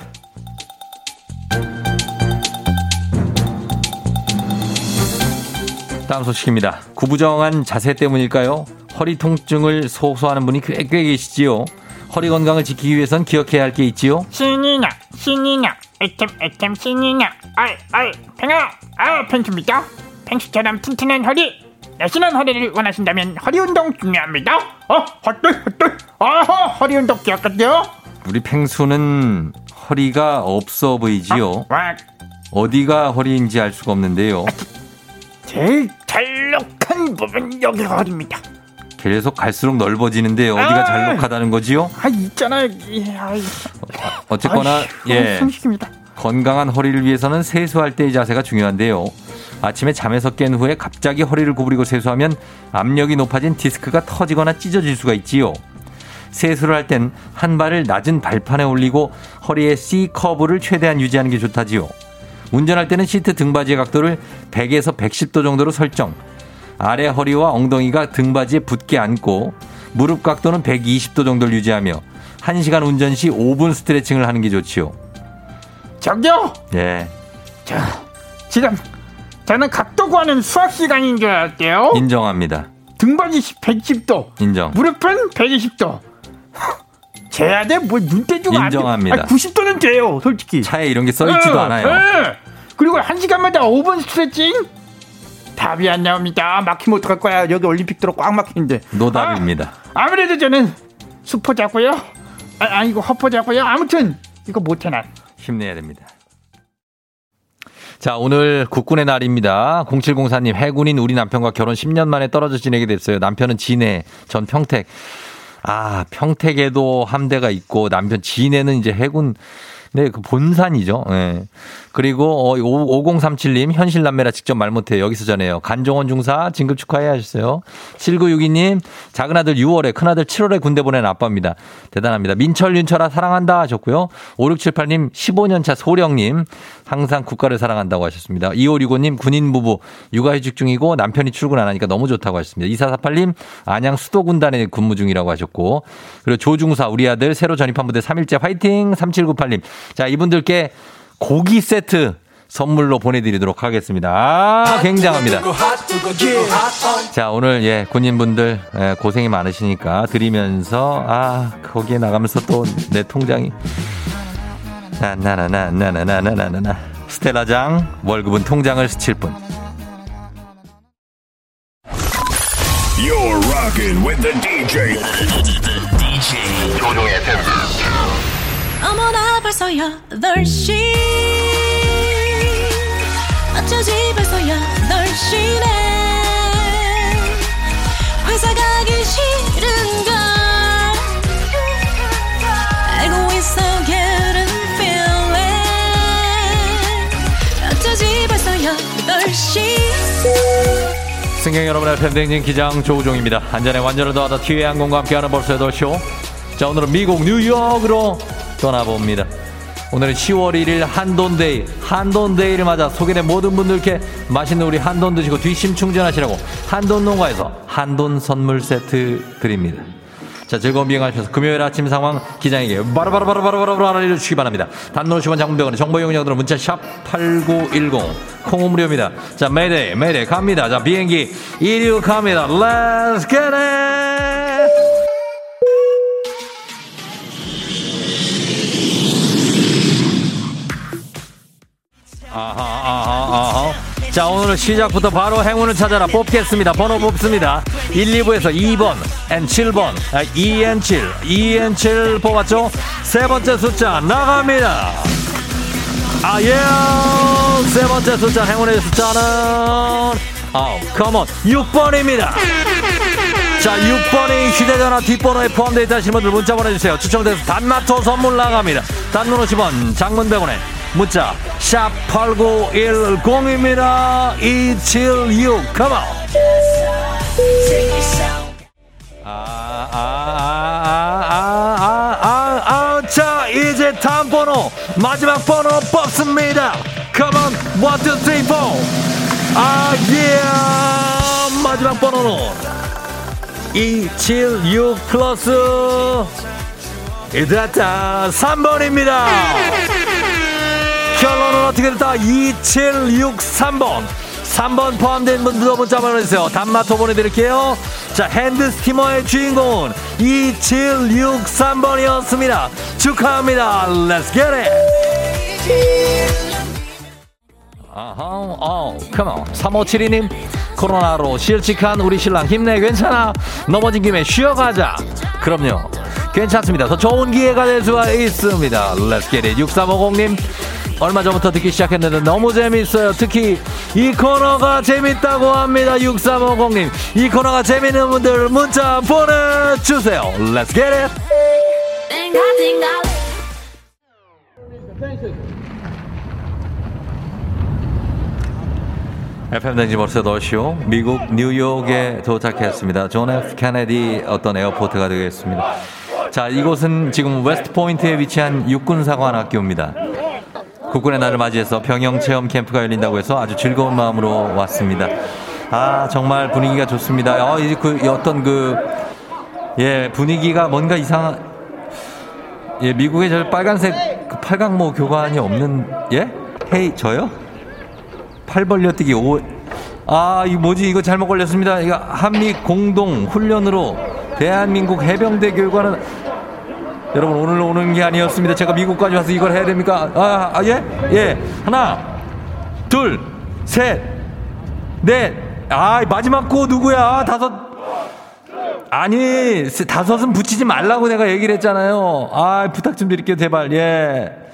다음 소식입니다. 구부정한 자세 때문일까요? 허리 통증을 소소하는 분이 꽤, 꽤 계시지요. 허리 건강을 지키기 위해선 기억해야 할 게 있지요. 신이냐 신이냐 애템 애템 신이냐 아이 아이 팽아 아 팽수입니다 팽수처럼 튼튼한 허리 날씬한 허리를 원하신다면 허리 운동 중요합니다 어 헛돌 헛돌 아하 허리 운동 기억하세요 우리 팽수는 허리가 없어 보이지요. 와 어디가 허리인지 알 수가 없는데요. 제일 잘록한 부분 여기 허리입니다 계속 갈수록 넓어지는데 어디가 아! 잘록하다는 거지요? 아 있잖아요 이, 아이, 어쨌거나 아이고, 예 건강한 허리를 위해서는 세수할 때의 자세가 중요한데요. 아침에 잠에서 깬 후에 갑자기 허리를 구부리고 세수하면 압력이 높아진 디스크가 터지거나 찢어질 수가 있지요. 세수를 할 땐 한 발을 낮은 발판에 올리고 허리의 C 커브를 최대한 유지하는 게 좋다지요. 운전할 때는 시트 등받이의 각도를 100에서 110도 정도로 설정. 아래 허리와 엉덩이가 등받이에 붙게 앉고 무릎 각도는 120도 정도를 유지하며 1시간 운전 시 5분 스트레칭을 하는 게 좋지요. 저기요 예. 자 지금 저는 각도 구하는 수학 시간인 줄 알게요 인정합니다. 등받이 110도 인정. 무릎은 120도. [LAUGHS] 재야 돼? 뭐 눈대주가 인정합니다. 90도는 돼요, 솔직히. 차에 이런 게 써있지도 예, 않아요. 예. 그리고 한 시간마다 5분 스트레칭? 답이 안 나옵니다. 막히면 어떡할 거야. 여기 올림픽 들어 꽉 막히는데. 노답입니다. 아, 무래도 저는 수포자고요. 아, 아니고 허포자고요. 아무튼 이거 못해 난. 힘내야 됩니다. 자, 오늘 국군의 날입니다. 0704님, 해군인 우리 남편과 결혼 10년 만에 떨어져 지내게 됐어요. 남편은 진해, 전 평택. 아, 평택에도 함대가 있고, 남편 진해는 이제 해군, 네, 그 본산이죠. 예. 그리고 어, 5037님 현실 남매라 직접 말 못해요. 여기서 전해요. 간종원 중사 진급 축하해 하셨어요. 7962님 작은 아들 6월에 큰 아들 7월에 군대 보낸 아빠입니다. 대단합니다. 민철 윤철아 사랑한다 하셨고요. 5678님 15년차 소령님 항상 국가를 사랑한다고 하셨습니다. 2565님 군인 부부 육아휴직 중이고 남편이 출근 안 하니까 너무 좋다고 하셨습니다. 2448님 안양 수도군단에 근무 중이라고 하셨고 그리고 조중사 우리 아들 새로 전입한 부대 3일째 화이팅 3798님 자 이분들께 고기 세트 선물로 보내드리도록 하겠습니다. 아, 굉장합니다. 자, 오늘, 예, 군인분들, 예, 고생이 많으시니까 드리면서, 아, 거기에 나가면서 또 내 통장이. 나나나나나나나나나. 스텔라장, 월급은 통장을 스칠 뿐. You're rocking with the DJ. DJ 조종의. 어머나 벌써 8시 어쩌지 벌써 8시네. 회사 가기 싫은걸. 알고 있어 getting feeling. 어쩌지 벌써 8시 승객 여러분의 팬댕진 기장 조우종입니다. 안전에 완전을 더하다 티웨이 항공과 함께하는 벌써 8쇼. 자, 오늘은 미국 뉴욕으로 떠나봅니다. 오늘은 10월 1일 한돈데이, 한돈데이를 맞아 소개된 모든 분들께 맛있는 우리 한돈 드시고 뒷심 충전하시라고 한돈 농가에서 한돈 선물 세트 드립니다. 자, 즐거운 비행하셔서 금요일 아침 상황 기장에게 바로바로바로바로바로 알려주시기 바랍니다. 단노 50원 장문병원의 정보 이용자들은 문자 샵 8910 콩은 무료입니다. 자, 메이데이, 메이데이 갑니다. 자, 비행기 이륙합니다. Let's get it! 아하, 아하, 아하. 자, 오늘 시작부터 바로 행운을 찾아라 뽑겠습니다. 번호 뽑습니다. 1, 2부에서 2번, N7번, 2N7, 2N7 뽑았죠? 세 번째 숫자 나갑니다. 아, 예! 세 번째 숫자, 행운의 숫자는, 아우, 컴온, 6번입니다. 자, 6번이 휴대전화 뒷번호에 포함되어 있다 하시는 분들 문자 보내주세요. 추첨돼서 단마토 선물 나갑니다. 단문 50원, 장문 100원에 문자, 샵 8910입니다. 276, 컴온! 아, 아, 이제 다음 번호, 마지막 번호 뽑습니다. Come on, 1, 2, 3, 4. 아, 예. 마지막 번호는 276 플러스 이다다 3번입니다. 결론은 어떻게 됐다? 2763번. 3번 포함된 분들도 문자 보내주세요. 단마토 보내드릴게요. 자, hand steamer의 주인공은 2763번이었습니다. 축하합니다. Let's get it! 아하, 어, come on. 3572님, 코로나로 실직한 우리 신랑 힘내, 괜찮아. 넘어진 김에 쉬어가자. 그럼요. 괜찮습니다. 더 좋은 기회가 될 수가 있습니다. Let's get it. 6350님, 얼마 전부터 듣기 시작했는데 너무 재밌어요. 특히 이 코너가 재밌다고 합니다. 6350님. 이 코너가 재밌는 분들 문자 보내주세요. Let's get it. FM 댕지 벌써 넣으시오. 미국 뉴욕에 도착했습니다. 존 F 케네디 어떤 airport가 되겠습니다. 자, 이곳은 지금 웨스트 포인트에 위치한 육군사관학교입니다. 국군의 날을 맞이해서 병영 체험 캠프가 열린다고 해서 아주 즐거운 마음으로 왔습니다. 아, 정말 분위기가 좋습니다. 어, 이제 그 어떤 그, 예, 분위기가 뭔가 이상, 예, 미국에 저 빨간색 그 팔각모 교관이 없는, 예? hey, 저요? 팔 벌려뛰기 오, 아, 이 뭐지? 이거 잘못 걸렸습니다. 이거 한미 공동 훈련으로 대한민국 해병대 교관은 여러분 오늘 오는 게 아니었습니다. 제가 미국까지 와서 이걸 해야 됩니까? 아, 아 예? 예. 하나, 둘, 셋, 넷. 아, 마지막 거 누구야? 다섯. 아니, 다섯은 붙이지 말라고 내가 얘기를 했잖아요. 아, 부탁 좀 드릴게요, 제발. 예.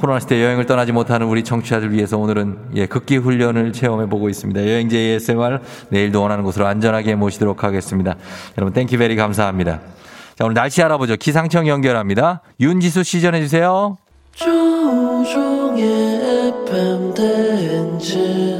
코로나 시대 여행을 떠나지 못하는 우리 청취자들 위해서 오늘은 예, 극기 훈련을 체험해 보고 있습니다. 여행제 ASMR 내일도 원하는 곳으로 안전하게 모시도록 하겠습니다. 여러분 thank you very 감사합니다. 자, 오늘 날씨 알아보죠. 기상청 연결합니다. 윤지수 씨 전해 주세요. 조우종의 FM 대행진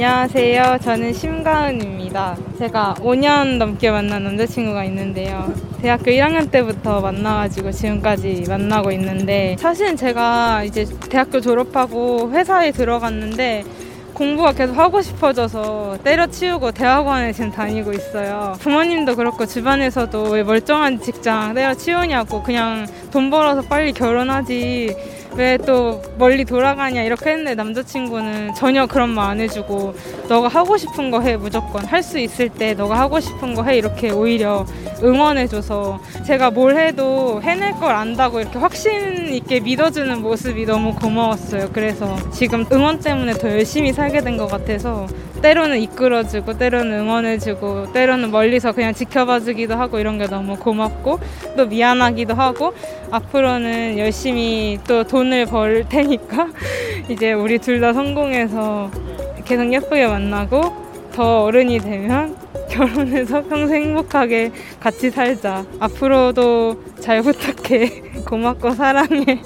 안녕하세요. 저는 심가은입니다. 제가 5년 넘게 만난 남자친구가 있는데요. 대학교 1학년 때부터 만나가지고 지금까지 만나고 있는데 사실은 제가 이제 대학교 졸업하고 회사에 들어갔는데 공부가 계속 하고 싶어져서 때려치우고 대학원에 지금 다니고 있어요. 부모님도 그렇고 주변에서도 왜 멀쩡한 직장 때려치우냐고 그냥 돈 벌어서 빨리 결혼하지 왜 또 멀리 돌아가냐 이렇게 했는데 남자친구는 전혀 그런 말 안 해주고 너가 하고 싶은 거 해 무조건 할 수 있을 때 너가 하고 싶은 거 해 이렇게 오히려 응원해줘서 제가 뭘 해도 해낼 걸 안다고 이렇게 확신 있게 믿어주는 모습이 너무 고마웠어요. 그래서 지금 응원 때문에 더 열심히 살게 된 것 같아서 때로는 이끌어주고 때로는 응원해주고 때로는 멀리서 그냥 지켜봐주기도 하고 이런 게 너무 고맙고 또 미안하기도 하고 앞으로는 열심히 또 돈을 벌 테니까 [LAUGHS] 이제 우리 둘 다 성공해서 계속 예쁘게 만나고 더 어른이 되면 [LAUGHS] 결혼해서 평생 행복하게 같이 살자. 앞으로도 잘 부탁해. [LAUGHS] 고맙고 사랑해.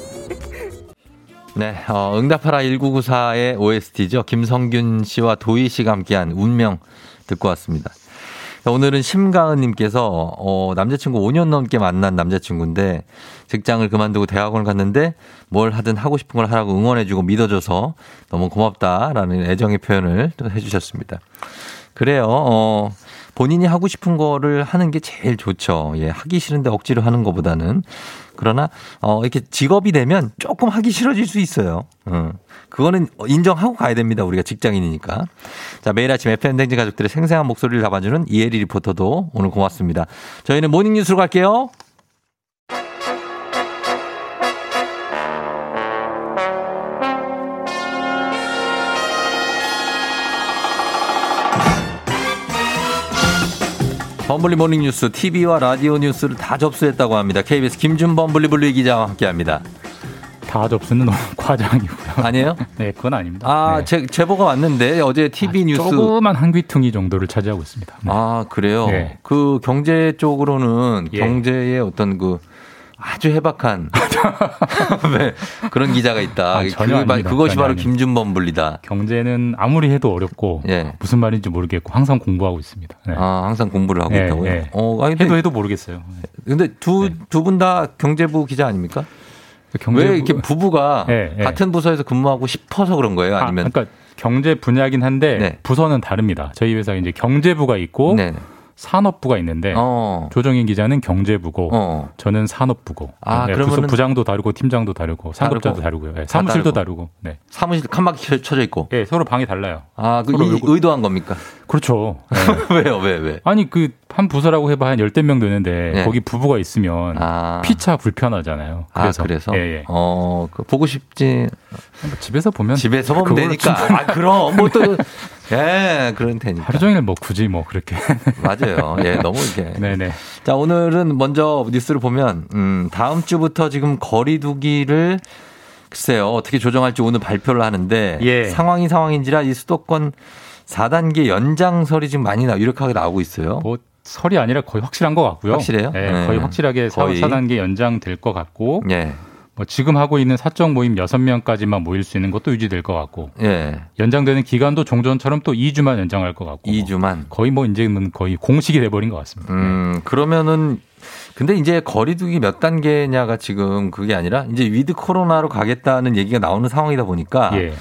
네, 어, 응답하라 1994의 OST죠. 김성균 씨와 도희 씨가 함께한 운명 듣고 왔습니다. 오늘은 심가은님께서 어, 남자친구 5년 넘게 만난 남자친구인데 직장을 그만두고 대학원을 갔는데 뭘 하든 하고 싶은 걸 하라고 응원해주고 믿어줘서 너무 고맙다라는 애정의 표현을 또 해주셨습니다. 그래요. 어, 본인이 하고 싶은 거를 하는 게 제일 좋죠. 예, 하기 싫은데 억지로 하는 것보다는. 그러나, 어, 이렇게 직업이 되면 조금 하기 싫어질 수 있어요. 음, 그거는 인정하고 가야 됩니다. 우리가 직장인이니까. 자, 매일 아침 FM댕지 가족들의 생생한 목소리를 담아주는 이혜리 리포터도 오늘 고맙습니다. 저희는 모닝 뉴스로 갈게요. 범블리 모닝뉴스 TV와 라디오 뉴스를 다 접수했다고 합니다. KBS 김준범 블리블리 기자와 함께합니다. 다 접수는 너무 [LAUGHS] 과장이고요. 아니에요? [LAUGHS] 네, 그건 아닙니다. 아, 네. 제, 제보가 왔는데 어제 TV 뉴스 조그만 한 귀퉁이 정도를 차지하고 있습니다. 네. 아, 그래요? 네. 그 경제 쪽으로는 예. 경제의 어떤 그 아주 해박한 [LAUGHS] 네, 그런 기자가 있다. 아, 전혀 그 말- 아닙니다. 그것이 전혀 바로 아닙니다. 김준범 블리다. 경제는 아무리 해도 어렵고 예. 무슨 말인지 모르겠고 항상 공부하고 있습니다. 네. 아, 항상 공부를 하고 예, 있다고요? 예. 어, 아니, 근데, 해도 해도 모르겠어요. 근데 두, 두 분 다 경제부 기자 아닙니까? 경제부- 왜 이렇게 부부가 예, 예. 같은 부서에서 근무하고 싶어서 그런 거예요? 아, 아니면 그러니까 경제 분야긴 한데 네. 부서는 다릅니다. 저희 회사 이제 경제부가 있고 네. 산업부가 있는데 어. 조정인 기자는 경제부고 어. 저는 산업부고 아, 네, 부서 부장도 다르고 팀장도 다르고 상급자도 다르고. 다르고요. 네, 다 사무실도 다르고. 다르고. 네. 사무실 칸막이 쳐- 쳐져 있고. 예, 서로 방이 달라요. 아, 그 이- 의도한 겁니까? 그렇죠. [LAUGHS] 왜요? 왜 왜? 아니 그 한 부서라고 해봐 한 열댓 명 되는데 네. 거기 부부가 있으면 아. 피차 불편하잖아요. 그래서 아, 그래서? 예, 예. 어, 그 보고 싶지. 뭐 집에서 보면 집에서 보면 되니까. 아, 그럼 뭐 또, [LAUGHS] 예, 그런 테니까. 하루 종일 뭐 굳이 뭐 그렇게. [LAUGHS] 맞아요. 예, 너무 이렇게. 네네. 자, 오늘은 먼저 뉴스를 보면, 음, 다음 주부터 지금 거리두기를 글쎄요, 어떻게 조정할지 오늘 발표를 하는데, 예. 상황이 상황인지라 이 수도권 4단계 연장설이 지금 많이 나, 유력하게 나오고 있어요. 뭐 설이 아니라 거의 확실한 것 같고요. 확실해요? 네, 네. 거의 확실하게 거의. 4, 4단계 연장될 것 같고 예, 뭐 지금 하고 있는 사적 모임 6명까지만 모일 수 있는 것도 유지될 것 같고 예. 연장되는 기간도 종전처럼 또 2주만 연장할 것 같고 2주만. 거의 뭐 이제는 거의 공식이 돼버린 것 같습니다. 음, 그러면은, 근데 이제 거리두기 몇 단계냐가 지금 그게 아니라 이제 위드 코로나로 가겠다는 얘기가 나오는 상황이다 보니까 예.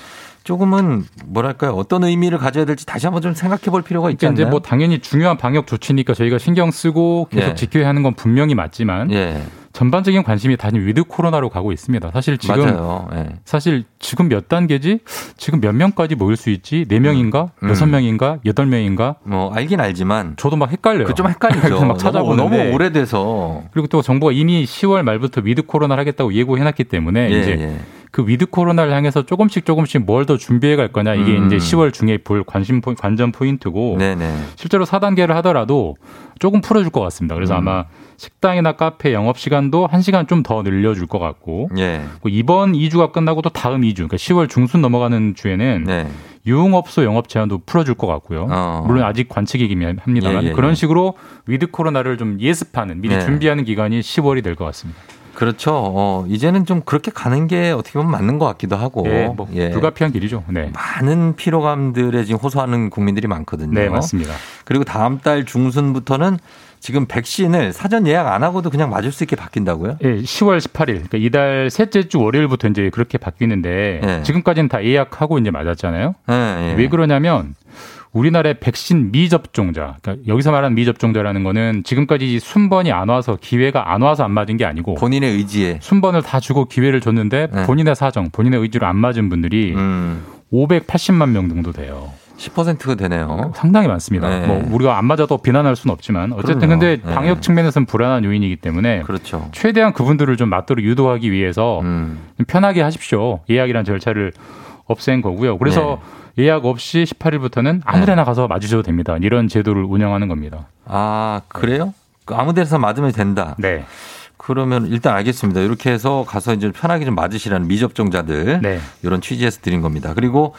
조금은 뭐랄까요 어떤 의미를 가져야 될지 다시 한번 좀 생각해 볼 필요가 있지 그러니까 이제 않나요? 뭐 당연히 중요한 방역 조치니까 저희가 신경 쓰고 계속 예. 지켜야 하는 건 분명히 맞지만 예, 전반적인 관심이 다시 위드 코로나로 가고 있습니다. 사실 지금 맞아요. 예. 사실 지금 몇 단계지? 지금 몇 명까지 모일 수 있지? 네 명인가? 음. 여섯 명인가? 여덟 명인가? 뭐 알긴 알지만 저도 막 헷갈려요. 그 좀 [LAUGHS] 헷갈리죠. 그래서 막 너무, 찾아보는데 너무 오래돼서 그리고 또 정부가 이미 10월 말부터 위드 코로나를 하겠다고 예고해놨기 때문에 예, 이제 예. 그 위드 코로나를 향해서 조금씩 조금씩 뭘 더 준비해 갈 거냐 이게 음. 이제 10월 중에 볼 관심 포- 관전 포인트고 네네. 실제로 4단계를 하더라도 조금 풀어줄 것 같습니다. 그래서 음. 아마 식당이나 카페 영업 시간도 1시간 좀 더 늘려줄 것 같고 예. 그 이번 2주가 끝나고 또 다음 2주, 그러니까 10월 중순 넘어가는 주에는 네. 유흥업소 영업 제한도 풀어줄 것 같고요. 어. 물론 아직 관측이긴 합니다만 예, 예, 그런 예. 식으로 위드 코로나를 좀 예습하는 미리 네. 준비하는 기간이 10월이 될 것 같습니다. 그렇죠. 어, 이제는 좀 그렇게 가는 게 어떻게 보면 맞는 것 같기도 하고. 예, 뭐 불가피한 길이죠. 네. 많은 피로감들에 지금 호소하는 국민들이 많거든요. 네, 맞습니다. 그리고 다음 달 중순부터는 지금 백신을 사전 예약 안 하고도 그냥 맞을 수 있게 바뀐다고요? 예, 10월 18일, 그러니까 이달 셋째 주 월요일부터 이제 그렇게 바뀌는데 네. 지금까지는 다 예약하고 이제 맞았잖아요. 예, 왜 그러냐면 우리나라의 백신 미접종자, 그러니까 여기서 말하는 미접종자라는 거는 지금까지 순번이 안 와서 기회가 안 와서 안 맞은 게 아니고 본인의 의지에 순번을 다 주고 기회를 줬는데 네. 본인의 사정, 본인의 의지로 안 맞은 분들이 음. 580만 명 정도 돼요. 10%가 되네요. 상당히 많습니다. 네. 뭐 우리가 안 맞아도 비난할 수는 없지만 어쨌든 그럼요. 근데 네. 방역 측면에서는 불안한 요인이기 때문에 그렇죠. 최대한 그분들을 좀 맞도록 유도하기 위해서 음. 좀 편하게 하십시오. 예약이란 절차를 없앤 거고요. 그래서 네. 예약 없이 18일부터는 아무데나 가서 맞으셔도 됩니다. 이런 제도를 운영하는 겁니다. 아, 그래요? 그 아무 데서 맞으면 된다. 네. 그러면 일단 알겠습니다. 이렇게 해서 가서 이제 편하게 좀 맞으시라는 미접종자들 네. 이런 취지에서 드린 겁니다. 그리고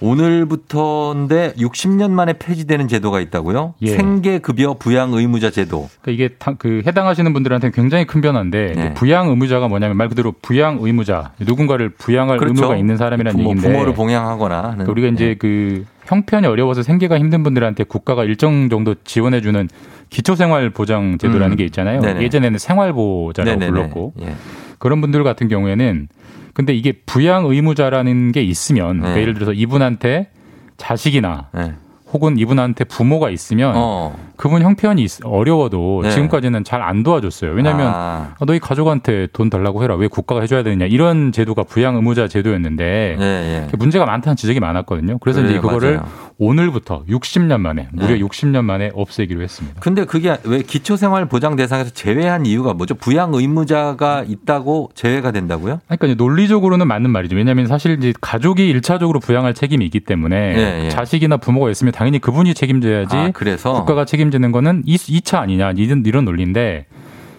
오늘부터인데 60년 만에 폐지되는 제도가 있다고요? 예. 생계급여 부양 의무자 제도. 그러니까 이게 다- 그 해당하시는 분들한테는 굉장히 큰 변화인데 네. 부양 의무자가 뭐냐면 말 그대로 부양 의무자 누군가를 부양할 그렇죠. 의무가 있는 사람이라는 부모, 얘기인데 부모를 봉양하거나 하는. 그러니까 우리가 이제 네. 그 형편이 어려워서 생계가 힘든 분들한테 국가가 일정 정도 지원해주는 기초생활보장 제도라는 음. 게 있잖아요. 네네. 예전에는 생활보호자라고 네네네. 불렀고 예. 그런 분들 같은 경우에는 근데 이게 부양 의무자라는 게 있으면 그러니까 네. 예를 들어서 이분한테 자식이나 네. 혹은 이분한테 부모가 있으면 어. 그분 형편이 있- 어려워도 네. 지금까지는 잘 안 도와줬어요. 왜냐하면 아. 아, 너희 가족한테 돈 달라고 해라. 왜 국가가 해줘야 되느냐. 이런 제도가 부양 의무자 제도였는데 예, 예. 문제가 많다는 지적이 많았거든요. 그래서 이제 그래요, 그거를 맞아요. 오늘부터 60년 만에 무려 네. 60년 만에 없애기로 했습니다. 근데 그게 왜 기초생활 보장 대상에서 제외한 이유가 뭐죠? 부양 의무자가 있다고 제외가 된다고요? 그러니까 이제 논리적으로는 맞는 말이죠. 왜냐하면 사실 이제 가족이 일차적으로 부양할 책임이 있기 때문에 예, 예. 자식이나 부모가 있으면 당연히 그분이 책임져야지 아, 그래서 국가가 책임지는 거는 2차 아니냐 이런, 이런 논리인데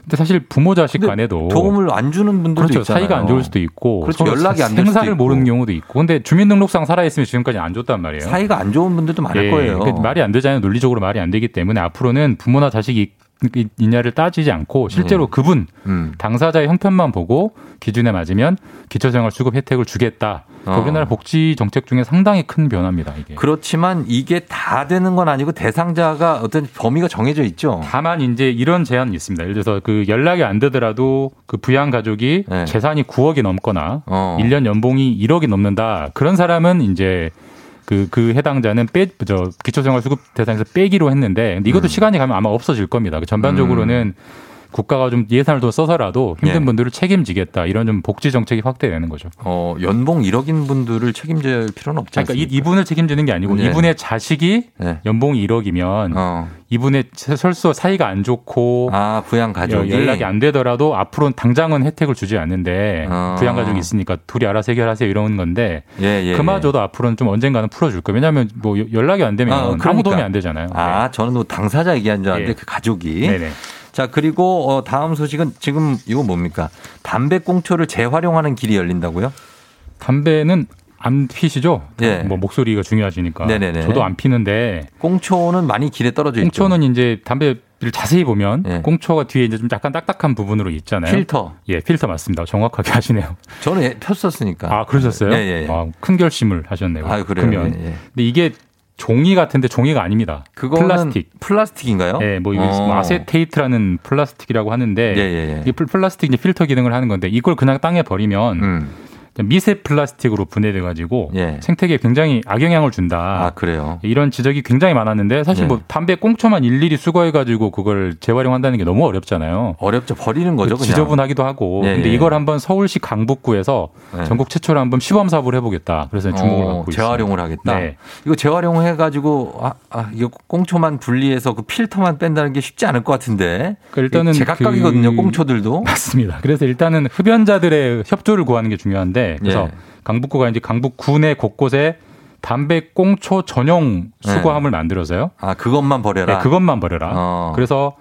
근데 사실 부모 자식 간에도 도움을 안 주는 분들도 그렇죠. 있잖아요. 사이가 안 좋을 수도 있고 그렇죠. 연락이 안 생사를. 모르는 경우도 있고 근데 주민등록상 살아있으면 지금까지 안 줬단 말이에요. 사이가 안 좋은 분들도 많을 예, 거예요. 그러니까 말이 안 되잖아요. 논리적으로 말이 안 되기 때문에 앞으로는 부모나 자식이 있냐를 따지지 않고 실제로 네. 그분 음. 당사자의 형편만 보고 기준에 맞으면 기초생활 수급 혜택을 주겠다. 어. 우리나라 복지 정책 중에 상당히 큰 변화입니다. 이게. 그렇지만 이게 다 되는 건 아니고 대상자가 어떤 범위가 정해져 있죠. 다만 이제 이런 제한이 있습니다. 예를 들어서 그 연락이 안 되더라도 그 부양 가족이 네. 재산이 9억이 넘거나 어. 일 1년 연봉이 1억이 넘는다. 그런 사람은 이제 그, 그 해당자는 빼, 저, 기초생활수급 대상에서 빼기로 했는데, 이것도 음. 시간이 가면 아마 없어질 겁니다. 그 전반적으로는 국가가 좀 예산을 더 써서라도 힘든 예. 분들을 책임지겠다. 이런 좀 복지 정책이 확대되는 거죠. 어, 연봉 1억인 분들을 책임질 필요는 없지 그러니까 이- 않습니까? 이 분을 책임지는 게 아니고 네. 이분의 자식이 네. 연봉이 1억이면 어. 이분의 설수 사이가 안 좋고 아, 부양 가족이 연락이 안 되더라도 앞으로는 당장은 혜택을 주지 않는데 어. 부양 가족이 있으니까 둘이 알아서 해결하세요 이런 건데 예, 예, 그마저도 앞으로는 좀 언젠가는 풀어줄 거예요. 왜냐하면 뭐 연락이 안 되면 아, 아무 그러니까. 도움이 안 되잖아요. 아, 저는 뭐 당사자 얘기한 줄 알았는데 예. 그 가족이. 네네. 자, 그리고 어, 다음 소식은 지금 이거 뭡니까? 담배 꽁초를 재활용하는 길이 열린다고요? 담배는 안 피시죠? 예. 뭐 목소리가 중요하시니까. 네네네. 저도 안 피는데 꽁초는 많이 길에 떨어져 있죠. 꽁초는 이제 담배를 자세히 보면 예. 꽁초가 뒤에 이제 좀 약간 딱딱한 부분으로 있잖아요. 필터. 예, 필터 맞습니다. 정확하게 [LAUGHS] 하시네요. 저는 예, 폈었으니까. 아, 그러셨어요? 예, 예, 예. 아, 큰 결심을 하셨네요. 아, 그래요. 예, 예. 근데 이게 종이 같은데 종이가 아닙니다. 그거는 플라스틱. 플라스틱인가요? 예, 뭐, 이거 어. 뭐 아세테이트라는 플라스틱이라고 하는데 예, 예, 예. 이 플- 플라스틱 이제 필터 기능을 하는 건데 이걸 그냥 땅에 버리면 음. 미세 플라스틱으로 분해돼 가지고 예. 생태계에 굉장히 악영향을 준다. 아, 그래요. 이런 지적이 굉장히 많았는데 사실 예. 뭐 담배 꽁초만 일일이 수거해 가지고 그걸 재활용한다는 게 너무 어렵잖아요. 어렵죠. 버리는 거죠, 그냥. 지저분하기도 하고. 예, 근데 예. 이걸 한번 서울시 강북구에서 예. 전국 최초로 한번 시범 사업을 해보겠다. 그래서 주목을 어, 받고 있습니다. 재활용을 하겠다. 네. 이거 재활용해 가지고 아, 아, 이거 꽁초만 분리해서 그 필터만 뺀다는 게 쉽지 않을 것 같은데. 그러니까 일단은 제각각이거든요, 그- 꽁초들도. 맞습니다. 그래서 일단은 흡연자들의 협조를 구하는 게 중요한데 그래서 예. 강북구가 이제 강북 구내 곳곳에 담배 꽁초 전용 수거함을 만들어서요. 아, 그것만 버려라. 네, 그것만 버려라. 어. 그래서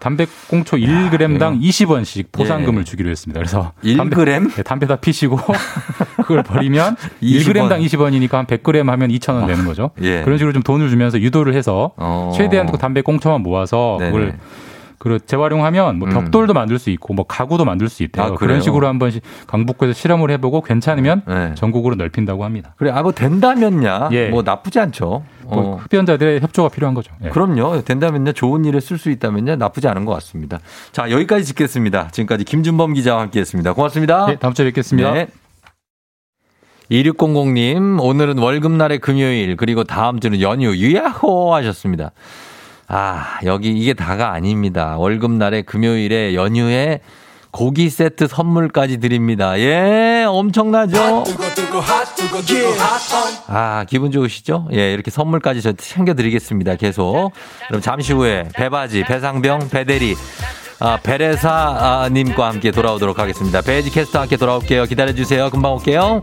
담배 꽁초 1g당 20원씩 보상금을 예. 주기로 했습니다. 그래서 1g? 담배, 네, 담배 다 피시고 [LAUGHS] 그걸 버리면 20 원. 1g당 20원이니까 한 100g 하면 2,000원 되는 거죠. 예. 그런 식으로 좀 돈을 주면서 유도를 해서 어. 최대한 그 담배 꽁초만 모아서 네네. 그걸 그 재활용하면 뭐 벽돌도 만들 수 있고 뭐 가구도 만들 수 있대요. 음. 아? 그런 식으로 한번 시- 강북구에서 실험을 해보고 괜찮으면 네. 전국으로 넓힌다고 합니다. 그래, 아, 뭐 된다면야. 예. 뭐 나쁘지 않죠. 뭐 어. 흡연자들의 협조가 필요한 거죠. 예. 그럼요. 된다면요. 좋은 일에 쓸 수 있다면요. 나쁘지 않은 것 같습니다. 자, 여기까지 짓겠습니다. 지금까지 김준범 기자와 함께 했습니다. 고맙습니다. 네, 다음 주에 뵙겠습니다. 네. 2600님, 오늘은 월급날의 금요일, 그리고 다음 주는 연휴, 유야호 하셨습니다. 아, 여기 이게 다가 아닙니다. 월급날의 금요일에 연휴에 고기 세트 선물까지 드립니다. 예, 엄청나죠? 아, 기분 좋으시죠? 예, 이렇게 선물까지 저 챙겨드리겠습니다. 계속. 그럼 잠시 후에 배바지, 배상병, 배대리, 아, 베레사 님과 함께 돌아오도록 하겠습니다. 베이지 캐스터와 함께 돌아올게요. 기다려주세요. 금방 올게요.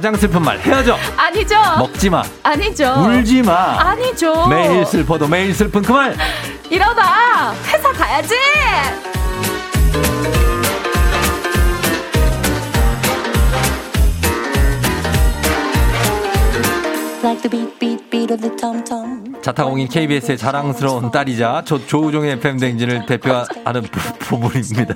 가장 슬픈 말 헤어져. 아니죠. 먹지 마. 아니죠. 울지 마. 아니죠. 매일 슬퍼도 매일 슬픈 그 말. 이러다 회사 가야지. 자타공인 KBS의 자랑스러운 딸이자 조, 조우종의 FM댕진을 대표하는 부- 부부입니다.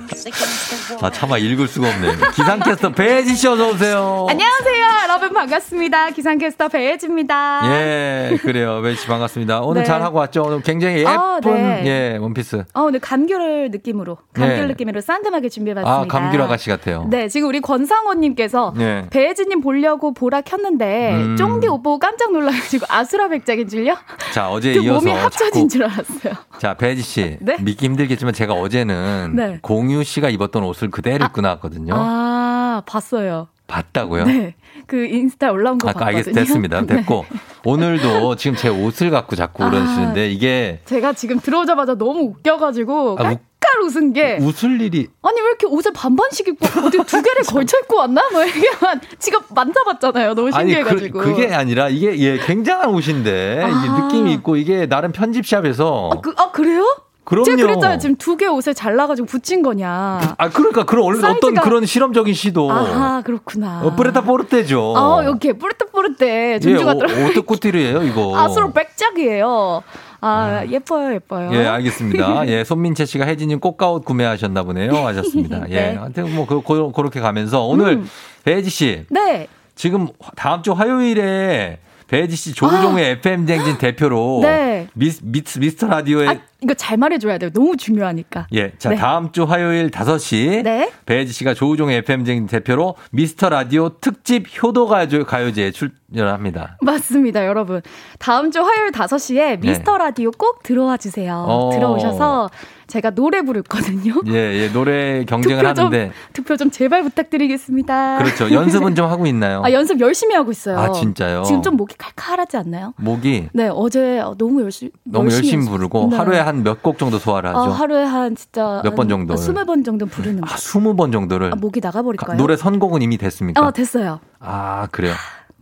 아, 차마 읽을 수가 없네요. 기상캐스터 배지 씨 어서 오세요. 안녕하세요, 여러분 반갑습니다. 기상캐스터 배혜지입니다. 예, 그래요. 배지 씨 반갑습니다. 오늘 네. 잘 하고 왔죠? 오늘 굉장히 예쁜, 아, 네. 예, 원피스. 어, 오늘 감귤 느낌으로, 감귤 네. 느낌으로 상큼하게 준비해봤습니다. 아, 감귤 아가씨 같아요. 네, 지금 우리 권상원님께서 예. 배혜지님 보려고 보라 켰는데 음. 쫑디 옷 보고 깜짝 놀라가지고 아수라백작인 줄요? 자, 어제 그 이어서 몸이 합쳐진 자꾸 줄 알았어요. 자, 배지 씨. 네? 믿기 힘들겠지만 제가 어제는 네. 공유 씨가 입었던 옷을 그대로 입고 나왔거든요. 아, 봤어요. 봤다고요? 네, 그 인스타 올라온 거 아까 봤거든요. 알겠습니다. 됐습니다. [LAUGHS] 네. 됐고. 오늘도 지금 제 옷을 갖고 자꾸 아. 그러시는데 이게 제가 지금 들어오자마자 너무 웃겨가지고 아, 우- 깔깔 웃은 게 웃을 일이 아니 왜 이렇게 옷을 반반씩 입고 어디 두 개를 [LAUGHS] 걸쳐 입고 왔나? 뭐 이게 한 지금 만져봤잖아요. 너무 아니 신기해가지고. 그, 게 아니라 이게 예 굉장한 옷인데 이게 아. 느낌이 있고 이게 나름 편집샵에서 아, 그, 아 그래요? 그럼요. 제가 그랬잖아요. 지금 두 개 옷을 잘라가지고 붙인 거냐. 아 그러니까 그런 얼- 어떤 사이즈가- 그런 실험적인 시도 아하 그렇구나. 어, 뿌레타 포르테죠. 아 여기 뿌르뜨뿌르뜨 예, 존주가 오- 들어. 오뜨꾸띠르예요 이거. [LAUGHS] 아수로 백작이에요. 아, 예뻐요 예뻐요. 예, 알겠습니다. [LAUGHS] 예, 손민채 씨가 혜진님 꽃가옷 구매하셨나 보네요. 하셨습니다. [LAUGHS] 예, 네. 하여튼 뭐, 그, 그, 그렇게 가면서 오늘 음. 배혜지 씨, 네. 지금 다음 주 화요일에 배혜지 씨 조우종의 FM 쟁진 대표로 아. 네. 미스, 미스, 미스터 라디오에 아 이거 잘 말해줘야 돼요. 너무 중요하니까. 예, 자, 네. 다음 주 화요일 5시. 네. 배혜지 씨가 조우종의 FM쟁 대표로 미스터 라디오 특집 효도 가요, 가요제에 출연합니다. 맞습니다, 여러분. 다음 주 화요일 5시에 미스터 라디오 꼭 들어와 주세요. 네. 어. 들어오셔서 제가 노래 부를 거든요. 예, 예, 노래 [LAUGHS] 경쟁을 투표 좀, 하는데. 투표 좀 제발 부탁드리겠습니다. 그렇죠. 연습은 좀 하고 있나요? 아, 연습 열심히 하고 있어요. 아, 진짜요? 지금 좀 목이 칼칼하지 않나요? 목이 네, 어제 너무 열심히 너무 열심히 연습- 부르고 네. 하루에 한 몇 곡 정도 소화를 하죠. 아, 하루에 한 진짜 몇 번 정도? 스무 번 정도 부르는 거. 아, 20번 정도를. 아, 목이 나가버릴까요? 노래 선곡은 이미 됐습니까? 어, 됐어요. 아, 그래요.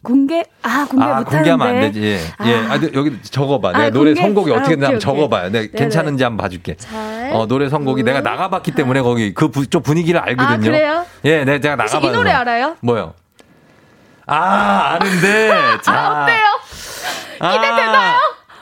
공개 아 공개 아, 못하는데. 공개하면 안 되지. 예. 예. 아, 여기 적어봐. 내가 아, 노래 공개? 선곡이 아, 어떻게 되나 한번 적어봐요. 내가 네네. 괜찮은지 한번 봐줄게. 잘. 어, 노래 선곡이 내가 나가봤기 때문에 거기 그좀 분위기를 알거든요. 아, 그래요? 예, 네, 제가 나가봐요. 이 노래 알아요? 뭐요? 아, 아는데. [LAUGHS] 자. 아, 어때요? 아, 기대되나요?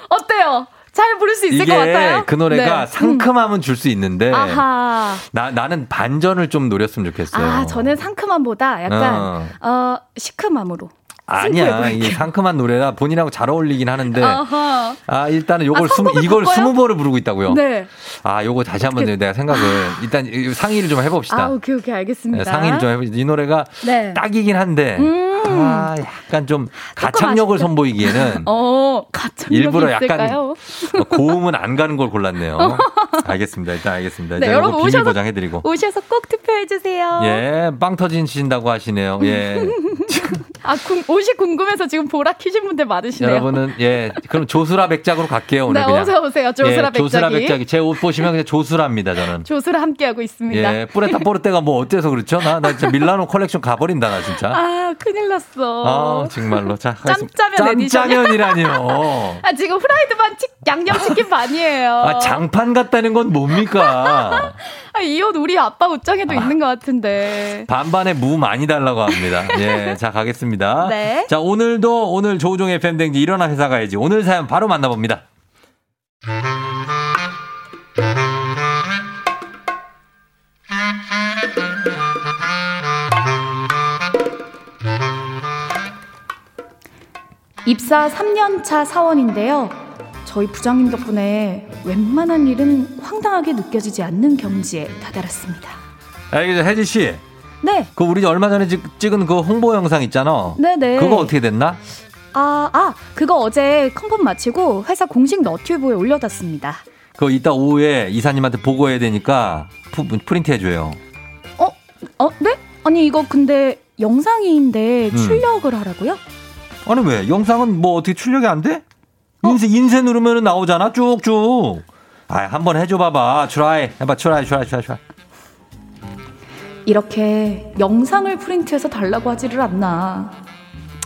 어때요? 잘 부를 수 있을 것 같아요? 그 노래가 네. 상큼함은 줄 수 있는데 아하. 나 나는 반전을 좀 노렸으면 좋겠어요. 아, 저는 상큼함보다 약간, 어. 어, 시큼함으로. 아니야. 이 상큼한 노래라 본인하고 잘 어울리긴 하는데 아하. 아, 일단은 요걸 아, 스무, 이걸? 스무 번을 부르고 있다고요. 네. 아, 요거 다시 한번 어떻게- 내가 생각을 일단 이- 상의를 좀 해봅시다. 아, 오케이, 오케이, 알겠습니다. 네, 상의를 좀 해봅시다. 이 노래가 네. 딱이긴 한데 음. 아, 약간 좀 가창력을 아쉽죠? 선보이기에는 어, 일부러 약간 있을까요? 고음은 안 가는 걸 골랐네요. [LAUGHS] 알겠습니다. 일단 알겠습니다. 네, 여러분 비밀 오셔서- 보장해드리고. 오셔서 꼭 투표해 주세요. 예, 빵 터진 신다고 하시네요. 예. [LAUGHS] 아, 궁- 옷이 궁금해서 지금 보라 키신 분들 많으시네요. 여러분은 예 그럼 조수라 백작으로 갈게요 오늘 네, 그냥. 어서 오세요. 조수라 예, 조수라 백작이. 백작이 제 옷 보시면 그냥 조수라입니다 저는. 조수를 함께 하고 있습니다. 예, 프레타 포르테가 뭐 어때서 그렇죠? 나, 나 진짜 밀라노 컬렉션 가버린다, 나 진짜. 아, 큰일 났어. 아, 정말로. 자, 짬짜면. 짬짜면이라니요. [LAUGHS] 아, 지금 후라이드만 치, 양념 치킨 반이에요. 아, 장판 같다는 건 뭡니까? [LAUGHS] 아, 이 옷 우리 아빠 옷장에도 있는 것 같은데. 반반에 무 많이 달라고 합니다. 예, 자, 가겠습니다. 네. 자, 오늘도 오늘 조우종의 FM댕지 일어나 회사 가야지. 오늘 사연 바로 만나봅니다. 입사 3년 차 사원인데요. 저희 부장님 덕분에 웬만한 일은 황당하게 느껴지지 않는 경지에 다다랐습니다. 알겠죠, 혜지 씨. 네. 그 우리 얼마 전에 찍- 찍은 그 홍보 영상 있잖아. 네네. 그거 어떻게 됐나? 아, 아, 그거 어제 컨펌 마치고 회사 공식 너튜브에 올려놨습니다. 그거 이따 오후에 이사님한테 보고해야 되니까 푸, 프린트 해줘요. 어, 어, 네? 아니, 이거 근데 영상인데 음. 출력을 하라고요? 아니 왜? 영상은 뭐 어떻게 출력이 안 돼? 인쇄 인쇄 누르면 나오잖아 쭉쭉. 아 한번 해줘 봐봐. try 해봐 try try try try. 이렇게 영상을 프린트해서 달라고 하지를 않나.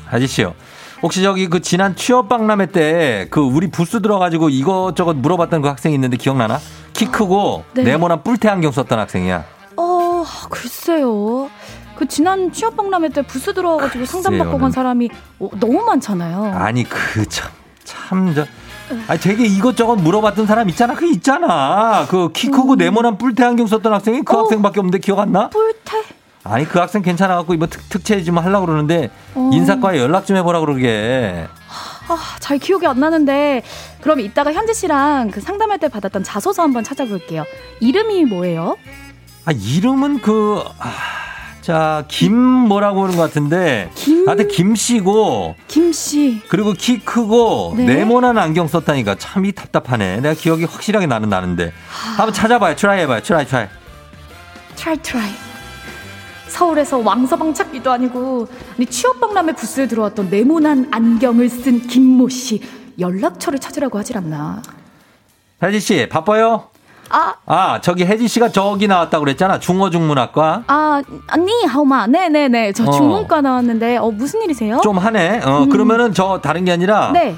아저씨요. 혹시 저기 그 지난 취업 박람회 때 그 우리 부스 들어가지고 이것저것 물어봤던 그 학생이 있는데 기억나나? 키 크고 네. 네모난 뿔테 안경 썼던 학생이야. 어, 글쎄요. 그 지난 취업 박람회 때 부스 들어와가지고 상담받고 간. 사람이 어, 너무 많잖아요. 아니 그 참 참 저. 아니 되게 이것저것 물어봤던 사람 있잖아. 그 있잖아. 그 키 크고 네모난 뿔테 안경 썼던 학생이 그 학생밖에 없는데 기억 안 나? 뿔테? 아니 그 학생 괜찮아 갖고 이번 특, 특채 좀 하려고 그러는데 어. 인사과에 연락 좀 해보라 그러게. 아, 잘 기억이 안 나는데 그럼 이따가 현지 씨랑 그 상담할 때 받았던 자소서 한번 찾아볼게요. 이름이 뭐예요? 아 이름은 그 아, 자, 김 뭐라고 하는 것 같은데. 김. 하여튼 김씨고. 김씨. 그리고 키 크고 네. 네모난 안경 썼다니까 참이 답답하네. 내가 기억이 확실하게 나는 나는데. 한번 찾아봐요. try 해봐요. try try. try try. 서울에서 왕서방 찾기도 아니고 아니 취업 박람회 부스에 들어왔던 네모난 안경을 쓴 김모 씨 연락처를 찾으라고 하질 않나. 혜지 씨 바빠요? 아, 아 저기 혜지 씨가 저기 나왔다고 그랬잖아. 중어중문학과. 아, 아니, 하오마. 네네네. 저 어. 중문과 나왔는데, 어, 무슨 일이세요? 좀 하네. 어 음. 그러면은 저 다른 게 아니라 네.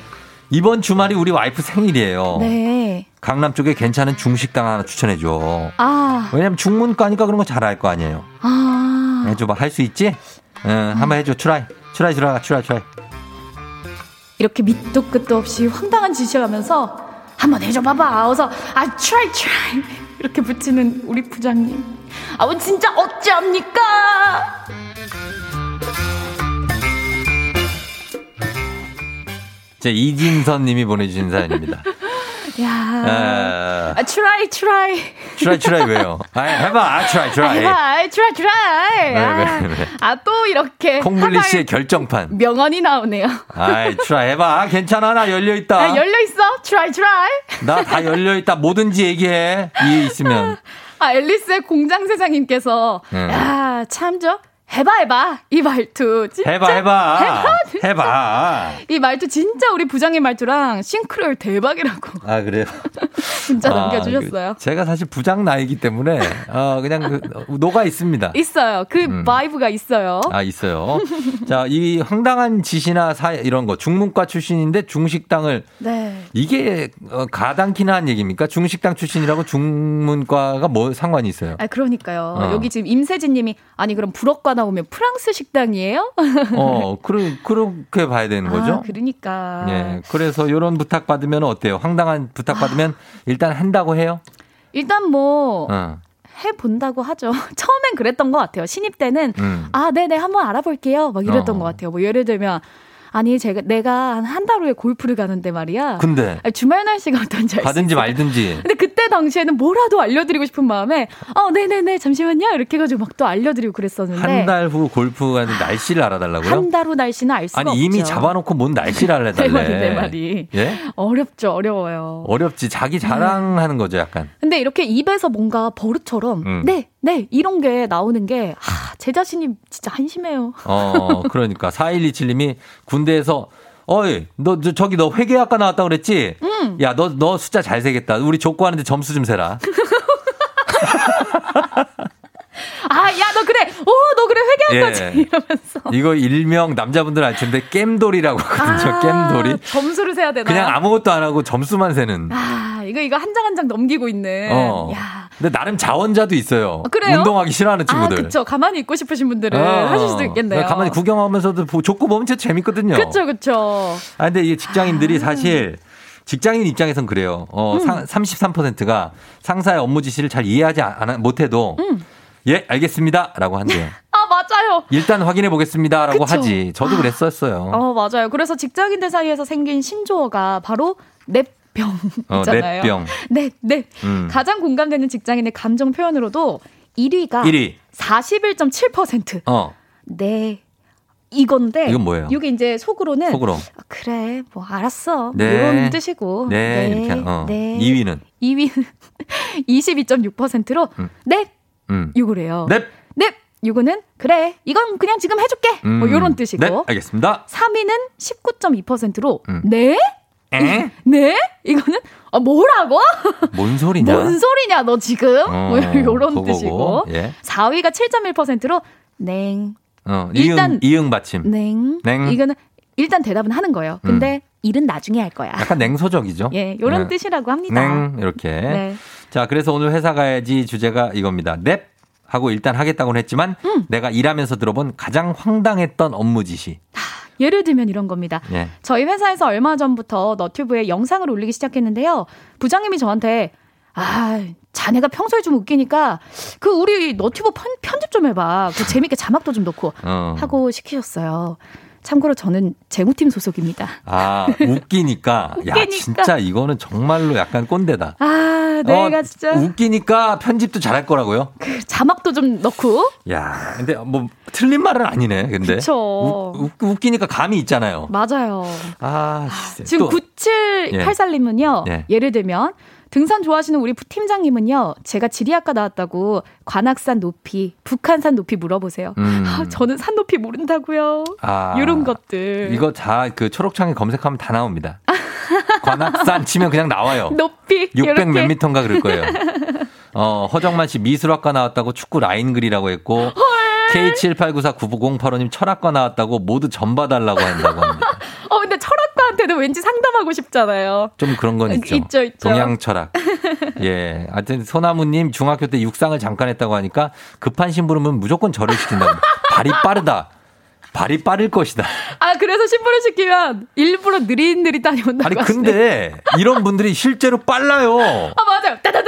이번 주말이 우리 와이프 생일이에요. 네. 강남 쪽에 괜찮은 중식당 하나 추천해 줘. 아, 왜냐면 중문과니까 그런 거 잘 알 거 아니에요. 아. 해줘봐. 할 수 있지? 응, 한번 해줘. try. try, try, try, try. 이렇게 밑도 끝도 없이 황당한 짓을 하면서, 한번 해줘 봐봐. 어서, 아, try, try. 이렇게 붙이는 우리 부장님. 아, 뭐 진짜 어찌합니까? 제 이진선 님이 보내주신 사연입니다. 야. 아, 아, try, try. try, try 왜요? 아, 해봐. try, try. 아, try, try. 왜, 아, 왜, 왜. 아, 또 이렇게. 콩블리 씨의 결정판. 명언이 나오네요. 아이, try 해봐. 괜찮아. 나 열려있다. 아, 열려있어? try, try. 나 다 열려있다. 뭐든지 얘기해. 이해 있으면. 아, 앨리스의 공장 세장님께서, 응. 야, 참죠? 해봐, 해봐. 이 말투. 진짜. 해봐, 해봐. 해봐. 진짜. 해봐. 이 말투 진짜 우리 부장님 말투랑 싱크로율 대박이라고 아, 그래요? [LAUGHS] 진짜 아, 남겨주셨어요. 그 제가 사실 부장 나이기 때문에, 어, 그냥 그, 녹아 있습니다. 있어요. 그 음. vibe가 있어요. 아, 있어요. 자, 이 황당한 짓이나 사, 이런 거, 중문과 출신인데 중식당을, 네. 이게 어, 가당키나 한 얘기입니까? 중식당 출신이라고 중문과가 뭐 상관이 있어요? 아, 그러니까요. 어. 여기 지금 임세진 님이, 아니, 그럼 불어과 나오면 프랑스 식당이에요? 어, 그러, 그렇게 봐야 되는 거죠? 아, 그러니까. 예. 그래서 이런 부탁 받으면 어때요? 황당한 부탁 받으면 일단 한다고 해요? 일단 뭐, 어. 해본다고 하죠. [LAUGHS] 처음엔 그랬던 것 같아요. 신입 때는, 음. 아, 네네, 한번 알아볼게요. 막 이랬던 어. 것 같아요. 뭐 예를 들면, 아니, 제가, 내가 한한달 후에 골프를 가는데 말이야. 근데 아니, 주말 날씨가 어떤지 가든지? 말든지. 근데 그때 당시에는 뭐라도 알려드리고 싶은 마음에 어 네네네 잠시만요 이렇게 해가지고 막 또 알려드리고 그랬었는데 한 달 후 골프 가는 날씨를 알아달라고요? 한 달 후 날씨는 알 수가 아니 없죠. 이미 잡아놓고 뭔 날씨를 알려달래? [LAUGHS] 내 말이 내 말이 예? 어렵죠 어려워요. 어렵지. 자기 자랑하는 거죠, 약간. 근데 이렇게 입에서 뭔가 버릇처럼 음. 네, 네 이런 게 나오는 게 아, 제 자신이 진짜 한심해요. 어, 그러니까 4127님이 군대에서 어이, 너 저, 저기 너 회계학과 나왔다 그랬지? 음. 야, 너 너 숫자 잘 세겠다. 우리 족구하는데 점수 좀 세라. [LAUGHS] 아, 야, 너 그래. 오, 너 그래. 회개한 거지. 예. 이러면서. 이거 일명 남자분들 알 텐데 겜돌이라고 하거든요. 아, 겜돌이. 점수를 세야 되나? 그냥 아무것도 안 하고 점수만 세는. 아, 이거, 이거 한 장 한 장 넘기고 있는. 어. 야. 근데 나름 자원자도 있어요. 어, 그래요? 운동하기 싫어하는 친구들. 아, 그쵸. 가만히 있고 싶으신 분들은 어, 하실 수도 있겠네요. 가만히 구경하면서도 보- 족구 보면 진짜 재밌거든요. 그쵸, 그쵸. 아, 근데 이게 직장인들이 사실 직장인 입장에선 그래요. 어, 음. 상, 33%가 상사의 업무 지시를 잘 이해하지 않, 못해도 음. 예, 알겠습니다. 라고 한대요. [LAUGHS] 아, 맞아요. 일단 확인해 보겠습니다. 라고 그쵸. 하지. 저도 아. 그랬었어요. 어, 맞아요. 그래서 직장인들 사이에서 생긴 신조어가 바로 어, 랩병이잖아요. 랩병. [LAUGHS] 네, 네. 음. 가장 공감되는 직장인의 감정 표현으로도 1위가 1위. 41.7%. 어, 네. 이건데 이건 뭐예요? 이게 이제 속으로는 속으로. 아, 그래 뭐 알았어 네. 이런 뜻이고 네, 이렇게. 어. 네. 2위는. 2위는 22.6%로 음. 네 음. 요거래요. 넵. 네 요거는 그래 이건 그냥 지금 해줄게 음. 뭐 요런 뜻이고 네, 알겠습니다. 3위는 19.2%로 음. 네 에? [LAUGHS] 네? 이거는 아 뭐라고? [LAUGHS] 뭔 소리냐? 뭔 소리냐 너 지금? 어, 뭐 이런 그거고. 뜻이고. 예. 4위가 7.1%로 냉. 어, 일단- 이응, 이응 받침. 냉. 냉. 이거는 일단 대답은 하는 거예요. 근데 일은 나중에 할 거야. 약간 냉소적이죠. [LAUGHS] 예, 요런 네. 뜻이라고 합니다. 냉 이렇게. 네. 자, 그래서 오늘 회사 가야지 주제가 이겁니다. 넵 하고 일단 하겠다고는 했지만 음. 내가 일하면서 들어본 가장 황당했던 업무 지시. 예를 들면 이런 겁니다. 예. 저희 회사에서 얼마 전부터 너튜브에 영상을 올리기 시작했는데요. 부장님이 저한테 아, 자네가 평소에 좀 웃기니까 그 우리 너튜브 편, 편집 좀 해봐. 그 재밌게 자막도 좀 넣고 어. 하고 시키셨어요. 참고로 저는 재무팀 소속입니다. 아, 웃기니까. 야, 웃기니까. 진짜 이거는 정말로 약간 꼰대다. 아, 내가 어, 진짜 웃기니까 편집도 잘할 거라고요? 그 자막도 좀 넣고 야, 근데 뭐 틀린 말은 아니네. 근데 그쵸. 웃, 웃, 웃기니까 감이 있잖아요. 맞아요. 아, 진짜. 지금 또 9784님은요. 예. 예를 들면 등산 좋아하시는 우리 팀장님은요. 제가 지리학과 나왔다고 관악산 높이, 북한산 높이 물어보세요. 음. 아, 저는 산 높이 모른다고요. 아, 이런 것들. 이거 다 그 초록창에 검색하면 다 나옵니다. [LAUGHS] 관악산 치면 그냥 나와요. 높이 600 이렇게. 몇 미터인가 그럴 거예요. 어, 허정만 씨 미술학과 나왔다고 축구 라인 그리라고 했고 K78949508호님 철학과 나왔다고 모두 점 봐달라고 한다고 합니다. 철학과한테는 왠지 상담하고 싶잖아요. 좀 그런 건 있죠. 있죠, 있죠. 동양 철학. 예. 하여튼 소나무님 중학교 때 육상을 잠깐 했다고 하니까 급한 심부름은 무조건 절을 시킨다고. 발이 빠르다. 발이 빠를 것이다. 아, 그래서 신부를 시키면 일부러 느릿느릿 다녀온다고 아니. 근데 이런 분들이 실제로 빨라요. 아, 맞아요. 하면서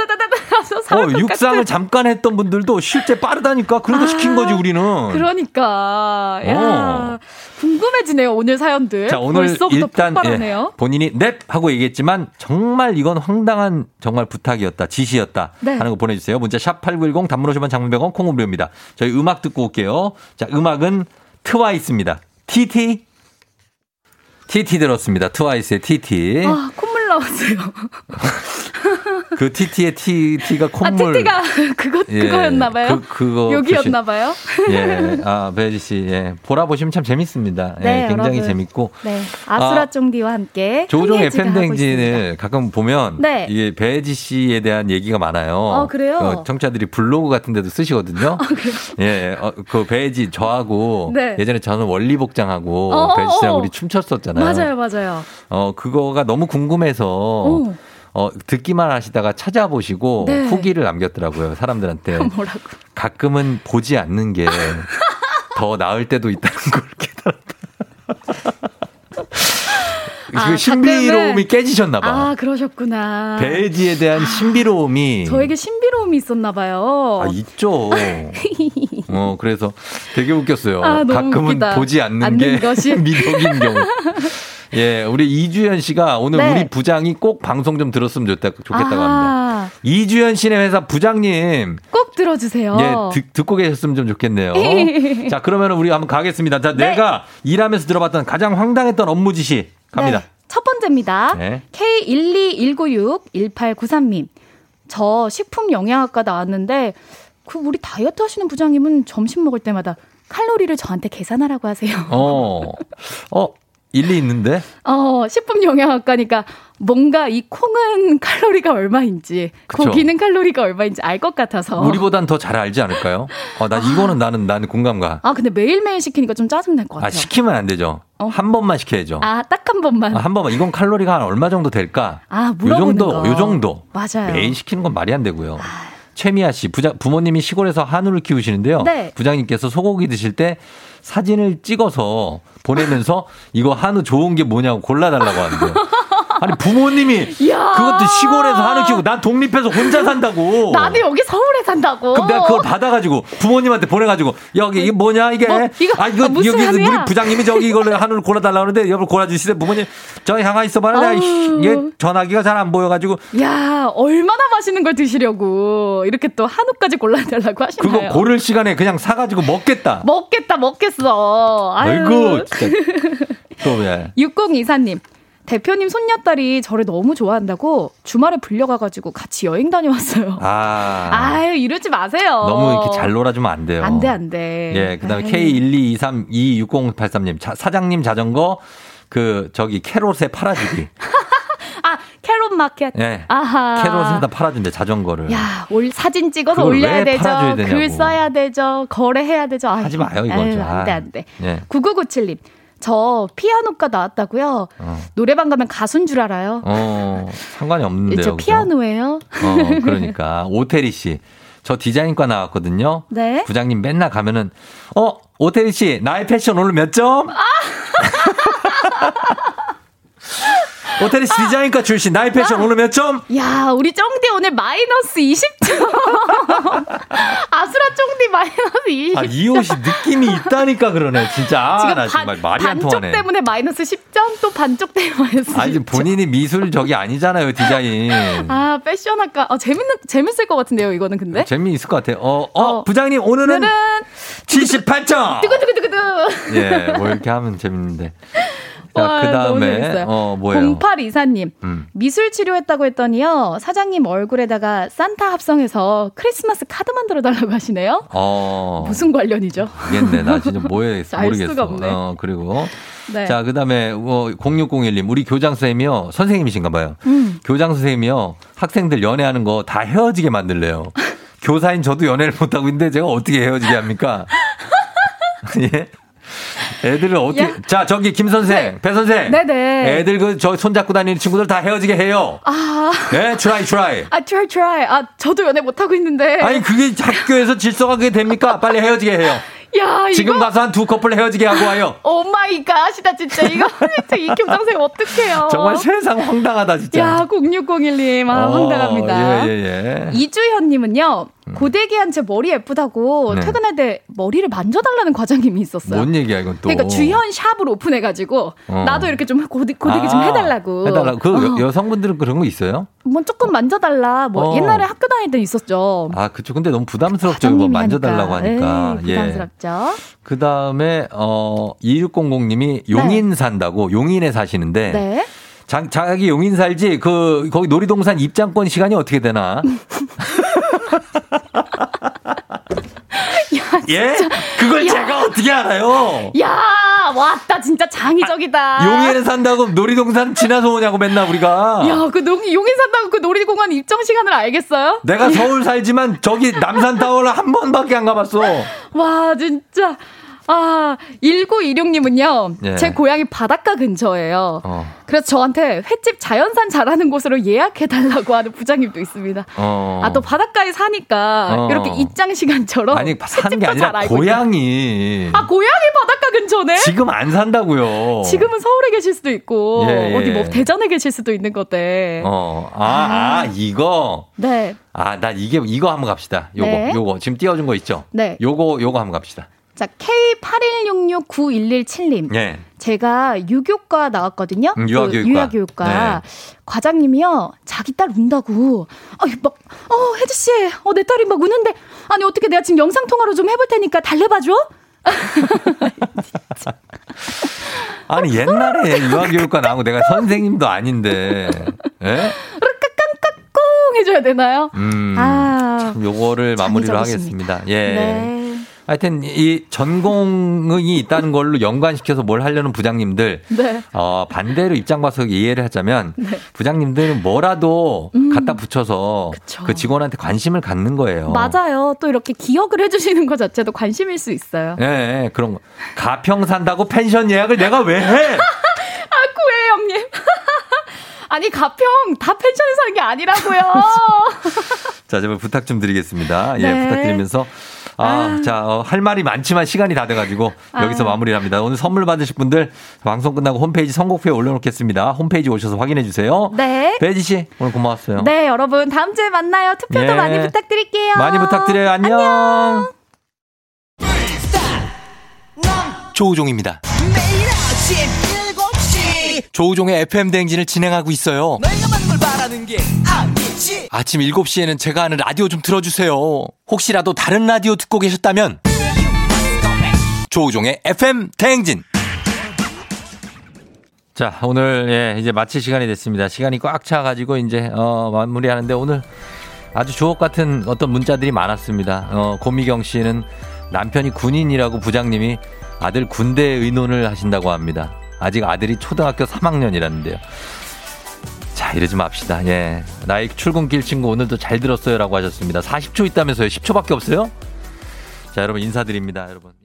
어, 육상을 잠깐 했던 분들도 실제 빠르다니까. 그러니까 시킨 거지 우리는. 그러니까 야 어. 궁금해지네요 오늘 사연들. 자, 오늘 일단. 예, 본인이 넵 하고 얘기했지만 정말 이건 황당한 정말 부탁이었다. 지시였다. 네. 하는 거 보내 주세요. 문자 샵8910 단문 50원 장문 100원 콩 무료입니다. 저희 음악 듣고 올게요. 자, 음악은 트와이스입니다. TT TT 들었습니다. 트와이스의 TT. 아 나왔어요. [LAUGHS] 그 TT의 TT가 아 콧물 TT가 그거 예, 그거였나봐요. 그, 그거 여기였나봐요. 예. 아, 배지 씨. 예. 보라 보시면 참 재밌습니다. 예, 네, 굉장히 여러분. 재밌고 네 아수라 아, 쫑디와 함께 조종. FM댕진을 가끔 보면 네. 이게 배지 씨에 대한 얘기가 많아요. 어, 그래요? 어, 청취자들이 블로그 같은 데도 쓰시거든요. 예, 어, 그 배지 저하고 네. 예전에 저는 원리복장하고 어, 배지 씨랑 어, 어. 우리 춤췄었잖아요. 맞아요 맞아요. 어, 그거가 너무 궁금해서 오. 어, 듣기만 하시다가 찾아보시고 네. 후기를 남겼더라고요. 사람들한테. 뭐라고? 가끔은 보지 않는 게 [LAUGHS] 더 나을 때도 있다는 걸 깨달았다. [LAUGHS] 아, 그 신비로움이 가끔은- 깨지셨나 봐. 아 그러셨구나. 배지에 대한 신비로움이 저에게 신비로움이 있었나 봐요. 아, 있죠. [LAUGHS] 어, 그래서 되게 웃겼어요. 아, 가끔은 웃기다. 보지 않는, 않는 게 것이. 미덕인 경우. 예, 우리 이주연 씨가 오늘 네. 우리 부장이 꼭 방송 좀 들었으면 좋겠다, 좋겠다고 합니다. 아, 이주연 씨네 회사 부장님, 꼭 들어주세요. 예, 듣, 듣고 계셨으면 좀 좋겠네요. [LAUGHS] 자, 그러면 우리 한번 가겠습니다. 자, 네. 내가 일하면서 들어봤던 가장 황당했던 업무 지시 갑니다. 네, 첫 번째입니다. 네. K121961893님. 저 식품 영양학과 나왔는데 그 우리 다이어트 하시는 부장님은 점심 먹을 때마다 칼로리를 저한테 계산하라고 하세요. 어, [LAUGHS] 어, 일리 있는데? 어, 식품 영양학과니까 뭔가 이 콩은 칼로리가 얼마인지, 그쵸. 고기는 칼로리가 얼마인지 알 것 같아서. 우리보단 더 잘 알지 않을까요? 어, 나 이거는 나는, 나는 공감가. 아, 근데 매일매일 시키니까 좀 짜증날 것 같아요. 아, 시키면 안 되죠. 한 번만 시켜야죠. 아, 딱 한 번만. 아, 한 번만. 이건 칼로리가 한 얼마 정도 될까? 아, 요 물어보는 정도, 거. 요 정도. 맞아요. 매일 시키는 건 말이 안 되고요. 최미아 씨, 부자, 부모님이 시골에서 한우를 키우시는데요. 네. 부장님께서 소고기 드실 때 사진을 찍어서 보내면서 이거 한우 좋은 게 뭐냐고 골라달라고 하는데요. [LAUGHS] 아니 부모님이 이야. 그것도 시골에서 한우 키우고 난 독립해서 혼자 산다고. 나도 여기 서울에 산다고. 그럼 내가 그걸 받아가지고 부모님한테 보내가지고 여기 이게 뭐냐 이게 뭐, 이거, 아 이거 아, 여기 한우야? 우리 부장님이 저기 이걸로 한우를 골라달라 그러는데 여보 골라주시세요 부모님 저기 향아 있어봐라. 이게 전화기가 잘 안 보여가지고 야, 얼마나 맛있는 걸 드시려고 이렇게 또 한우까지 골라달라고 하시나요? 그거 고를 시간에 그냥 사가지고 먹겠다. 먹겠다, 먹겠어. 아이고 진짜 또 [LAUGHS] 왜? 6024님. 대표님 손녀딸이 저를 너무 좋아한다고 주말에 불려가가지고 같이 여행 다녀왔어요. 아 [LAUGHS] 아유, 이러지 마세요. 너무 이렇게 잘 놀아주면 안 돼요. 안 돼, 안 돼. 예, 그 다음에 아유. K122326083님, 사장님 자전거, 그, 저기, 캐롯에 팔아주기. [LAUGHS] 아, 캐롯 마켓. 예. 아하. 캐롯에다 팔아준대, 자전거를. 야, 올 사진 찍어서 올려야 왜 되죠. 글 써야 되죠. 거래해야 되죠. 아유, 하지 마요, 이건 아유, 좀. 안 돼, 안 돼. 예. 9997님. 저 피아노과 나왔다고요. 어, 노래방 가면 가수인 줄 알아요. 어, 상관이 없는데요. 저? 피아노예요. 어, 그러니까. 오태리 씨. 저 디자인과 나왔거든요. 네. 부장님 맨날 가면은, 어, 오태리 씨, 나의 패션 오늘 몇 점? 아! [LAUGHS] 오태리 씨 디자인과 출신, 나의 패션 오늘 몇 점? 야, 우리 쫑디 오늘 마이너스 20점. [LAUGHS] 아수라 쫑디 마이너스 20점. 아, 이 옷이 느낌이 있다니까 그러네, 진짜. 아, 지금 나 정말 말이 안 반쪽 통하네. 때문에 마이너스 10점, 또 반쪽 때문에 마이너스 10점. 아니, 지금 본인이 미술 저기 아니잖아요, 디자인. 아, 패션학과. 어, 재밌는, 재밌을 것 같은데요, 이거는 근데? 재미있을 것 같아요. 어, 어, 부장님, 오늘은 오늘은 78점! 두구두구두구두. 예, 뭐 이렇게 하면 재밌는데. 자, 와, 그 너무 다음에, 재밌어요. 어, 뭐예요? 0824님. 음. 미술 치료했다고 했더니요. 사장님 얼굴에다가 산타 합성해서 크리스마스 카드 만들어 달라고 하시네요. 어. 무슨 관련이죠? 모르겠네. 나 진짜 [LAUGHS] 뭐. 알 모르겠어. 수가 없네. 어, 그리고. 네. 자, 그 다음에, 어, 0601님. 우리 교장 선생님이요. 선생님이신가 봐요. 음. 교장 선생님이요. 학생들 연애하는 거 다 헤어지게 만들래요. 교사인 저도 연애를 못 하고 있는데 제가 어떻게 헤어지게 합니까? [LAUGHS] 예? 애들을 어떻게, 야. 자, 저기 김 선생, 배 선생. 네네. 애들 그, 저 손잡고 다니는 친구들 다 헤어지게 해요. 아. 예, try, try. 아, try, try. 아, 저도 연애 못하고 있는데. 아니, 그게 학교에서 질서가 그게 됩니까? 빨리 헤어지게 해요. 야, 이거. 지금 가서 한 두 커플 헤어지게 하고 와요. oh my god이다, 진짜. 이거 진짜 이 교장선생 어떡해요. 정말 세상 황당하다, 진짜. 야, 0601님. 아, 어, 황당합니다. 예, 예, 예. 이주현 님은요, 고데기한 제 머리 예쁘다고 네. 퇴근할 때 머리를 만져달라는 과장님이 있었어요. 뭔 얘기야, 이건 또. 그러니까 주현 샵을 오픈해가지고 어. 나도 이렇게 좀 고데, 고데기 좀 아, 해달라고. 해달라고. 그 어. 여, 여성분들은 그런 거 있어요? 뭐 조금 만져달라. 뭐 어. 옛날에 학교 다닐 때 있었죠. 아, 그쵸. 근데 너무 부담스럽죠. 뭐 만져달라고 하니까. 에이, 부담스럽죠. 그 다음에, 어, 2600님이 용인 산다고, 용인에 사시는데. 네. 자, 자기 용인 살지, 그, 거기 놀이동산 입장권 시간이 어떻게 되나? [LAUGHS] 예? 그걸 야. 제가 어떻게 알아요? 야 왔다 진짜 장의적이다. 용인에 산다고 놀이동산 지나서 오냐고 맨날 우리가. 야, 그 농, 용인 산다고 그 놀이공원 입장 시간을 알겠어요? 내가 서울 살지만 저기 남산 타워를 한 번밖에 안 가봤어. 와, 진짜. 아, 1926님은요, 예. 제 고향이 바닷가 근처예요. 어. 그래서 저한테 횟집 자연산 잘하는 곳으로 예약해달라고 하는 부장님도 있습니다. 어. 아, 또 바닷가에 사니까, 어. 이렇게 입장 시간처럼. 아니 사는 게 아니라 알고 있다. 고향이 아, 고향이 바닷가 근처네? 지금 안 산다고요. 지금은 서울에 계실 수도 있고, 예, 예. 어디 뭐 대전에 계실 수도 있는 건데. 어, 아, 아, 이거. 네. 아, 나 이게 이거 한번 갑시다. 요거, 네. 요거 지금 띄워준 거 있죠? 네. 요거, 요거 한번 갑시다. 자, K81669117님. 예. 제가 유교과 나왔거든요. 음, 유아교육과. 그 유아교육과. 네. 과장님이요, 자기 딸 운다고. 아, 막, 어, 혜지씨, 어, 내 딸이 막 우는데. 아니, 어떻게 내가 지금 영상통화로 좀 해볼 테니까 달래봐줘? [LAUGHS] 아니 옛날에 유아교육과 나오고 내가 선생님도 아닌데. 예? 꼭 해줘야 되나요? 음. 아. 참 요거를 마무리로. 하겠습니다. 예. 네. 하여튼 이 전공이 있다는 걸로 연관시켜서 뭘 하려는 부장님들 네. 어, 반대로 입장 봐서 이해를 하자면 네. 부장님들은 뭐라도 음. 갖다 붙여서 그 직원한테 관심을 갖는 거예요. 맞아요. 또 이렇게 기억을 해주시는 것 자체도 관심일 수 있어요. 예, 예, 그런 거. 가평 산다고 펜션 예약을 내가 왜 해? [LAUGHS] 아, 구해, 형님. [LAUGHS] 아니, 가평 다 펜션에 사는 게 아니라고요. [LAUGHS] 자, 제발 부탁 좀 드리겠습니다. 예, 네. 부탁드리면서. 아, 아. 자, 어, 할 말이 많지만 시간이 다 돼가지고 아. 여기서 마무리를 합니다. 오늘 선물 받으실 분들 방송 끝나고 홈페이지 선곡표에 올려놓겠습니다. 홈페이지 오셔서 확인해 주세요. 네. 배지 씨, 오늘 고마웠어요. 네, 여러분. 다음 주에 만나요. 투표도 예. 많이 부탁드릴게요. 많이 부탁드려요. 안녕. 조우종입니다. 매일 아침 7시 조우종의 FM 대행진을 진행하고 있어요. 너희가 만걸 바라는 게 아니지 아침 7시에는 제가 하는 라디오 좀 틀어주세요. 혹시라도 다른 라디오 듣고 계셨다면 조우종의 FM 대행진. 자, 오늘 예, 이제 마칠 시간이 됐습니다. 시간이 꽉 차 가지고 이제 어, 마무리하는데 오늘 아주 주옥 같은 어떤 문자들이 많았습니다. 어, 고미경 씨는 남편이 군인이라고 부장님이 아들 군대 의논을 하신다고 합니다. 아직 아들이 초등학교 3학년이라는데요. 자, 이러지 맙시다. 예. 나의 출근길 친구 오늘도 잘 들었어요. 라고 하셨습니다. 40초 있다면서요. 10초밖에 없어요? 자, 여러분 인사드립니다. 여러분.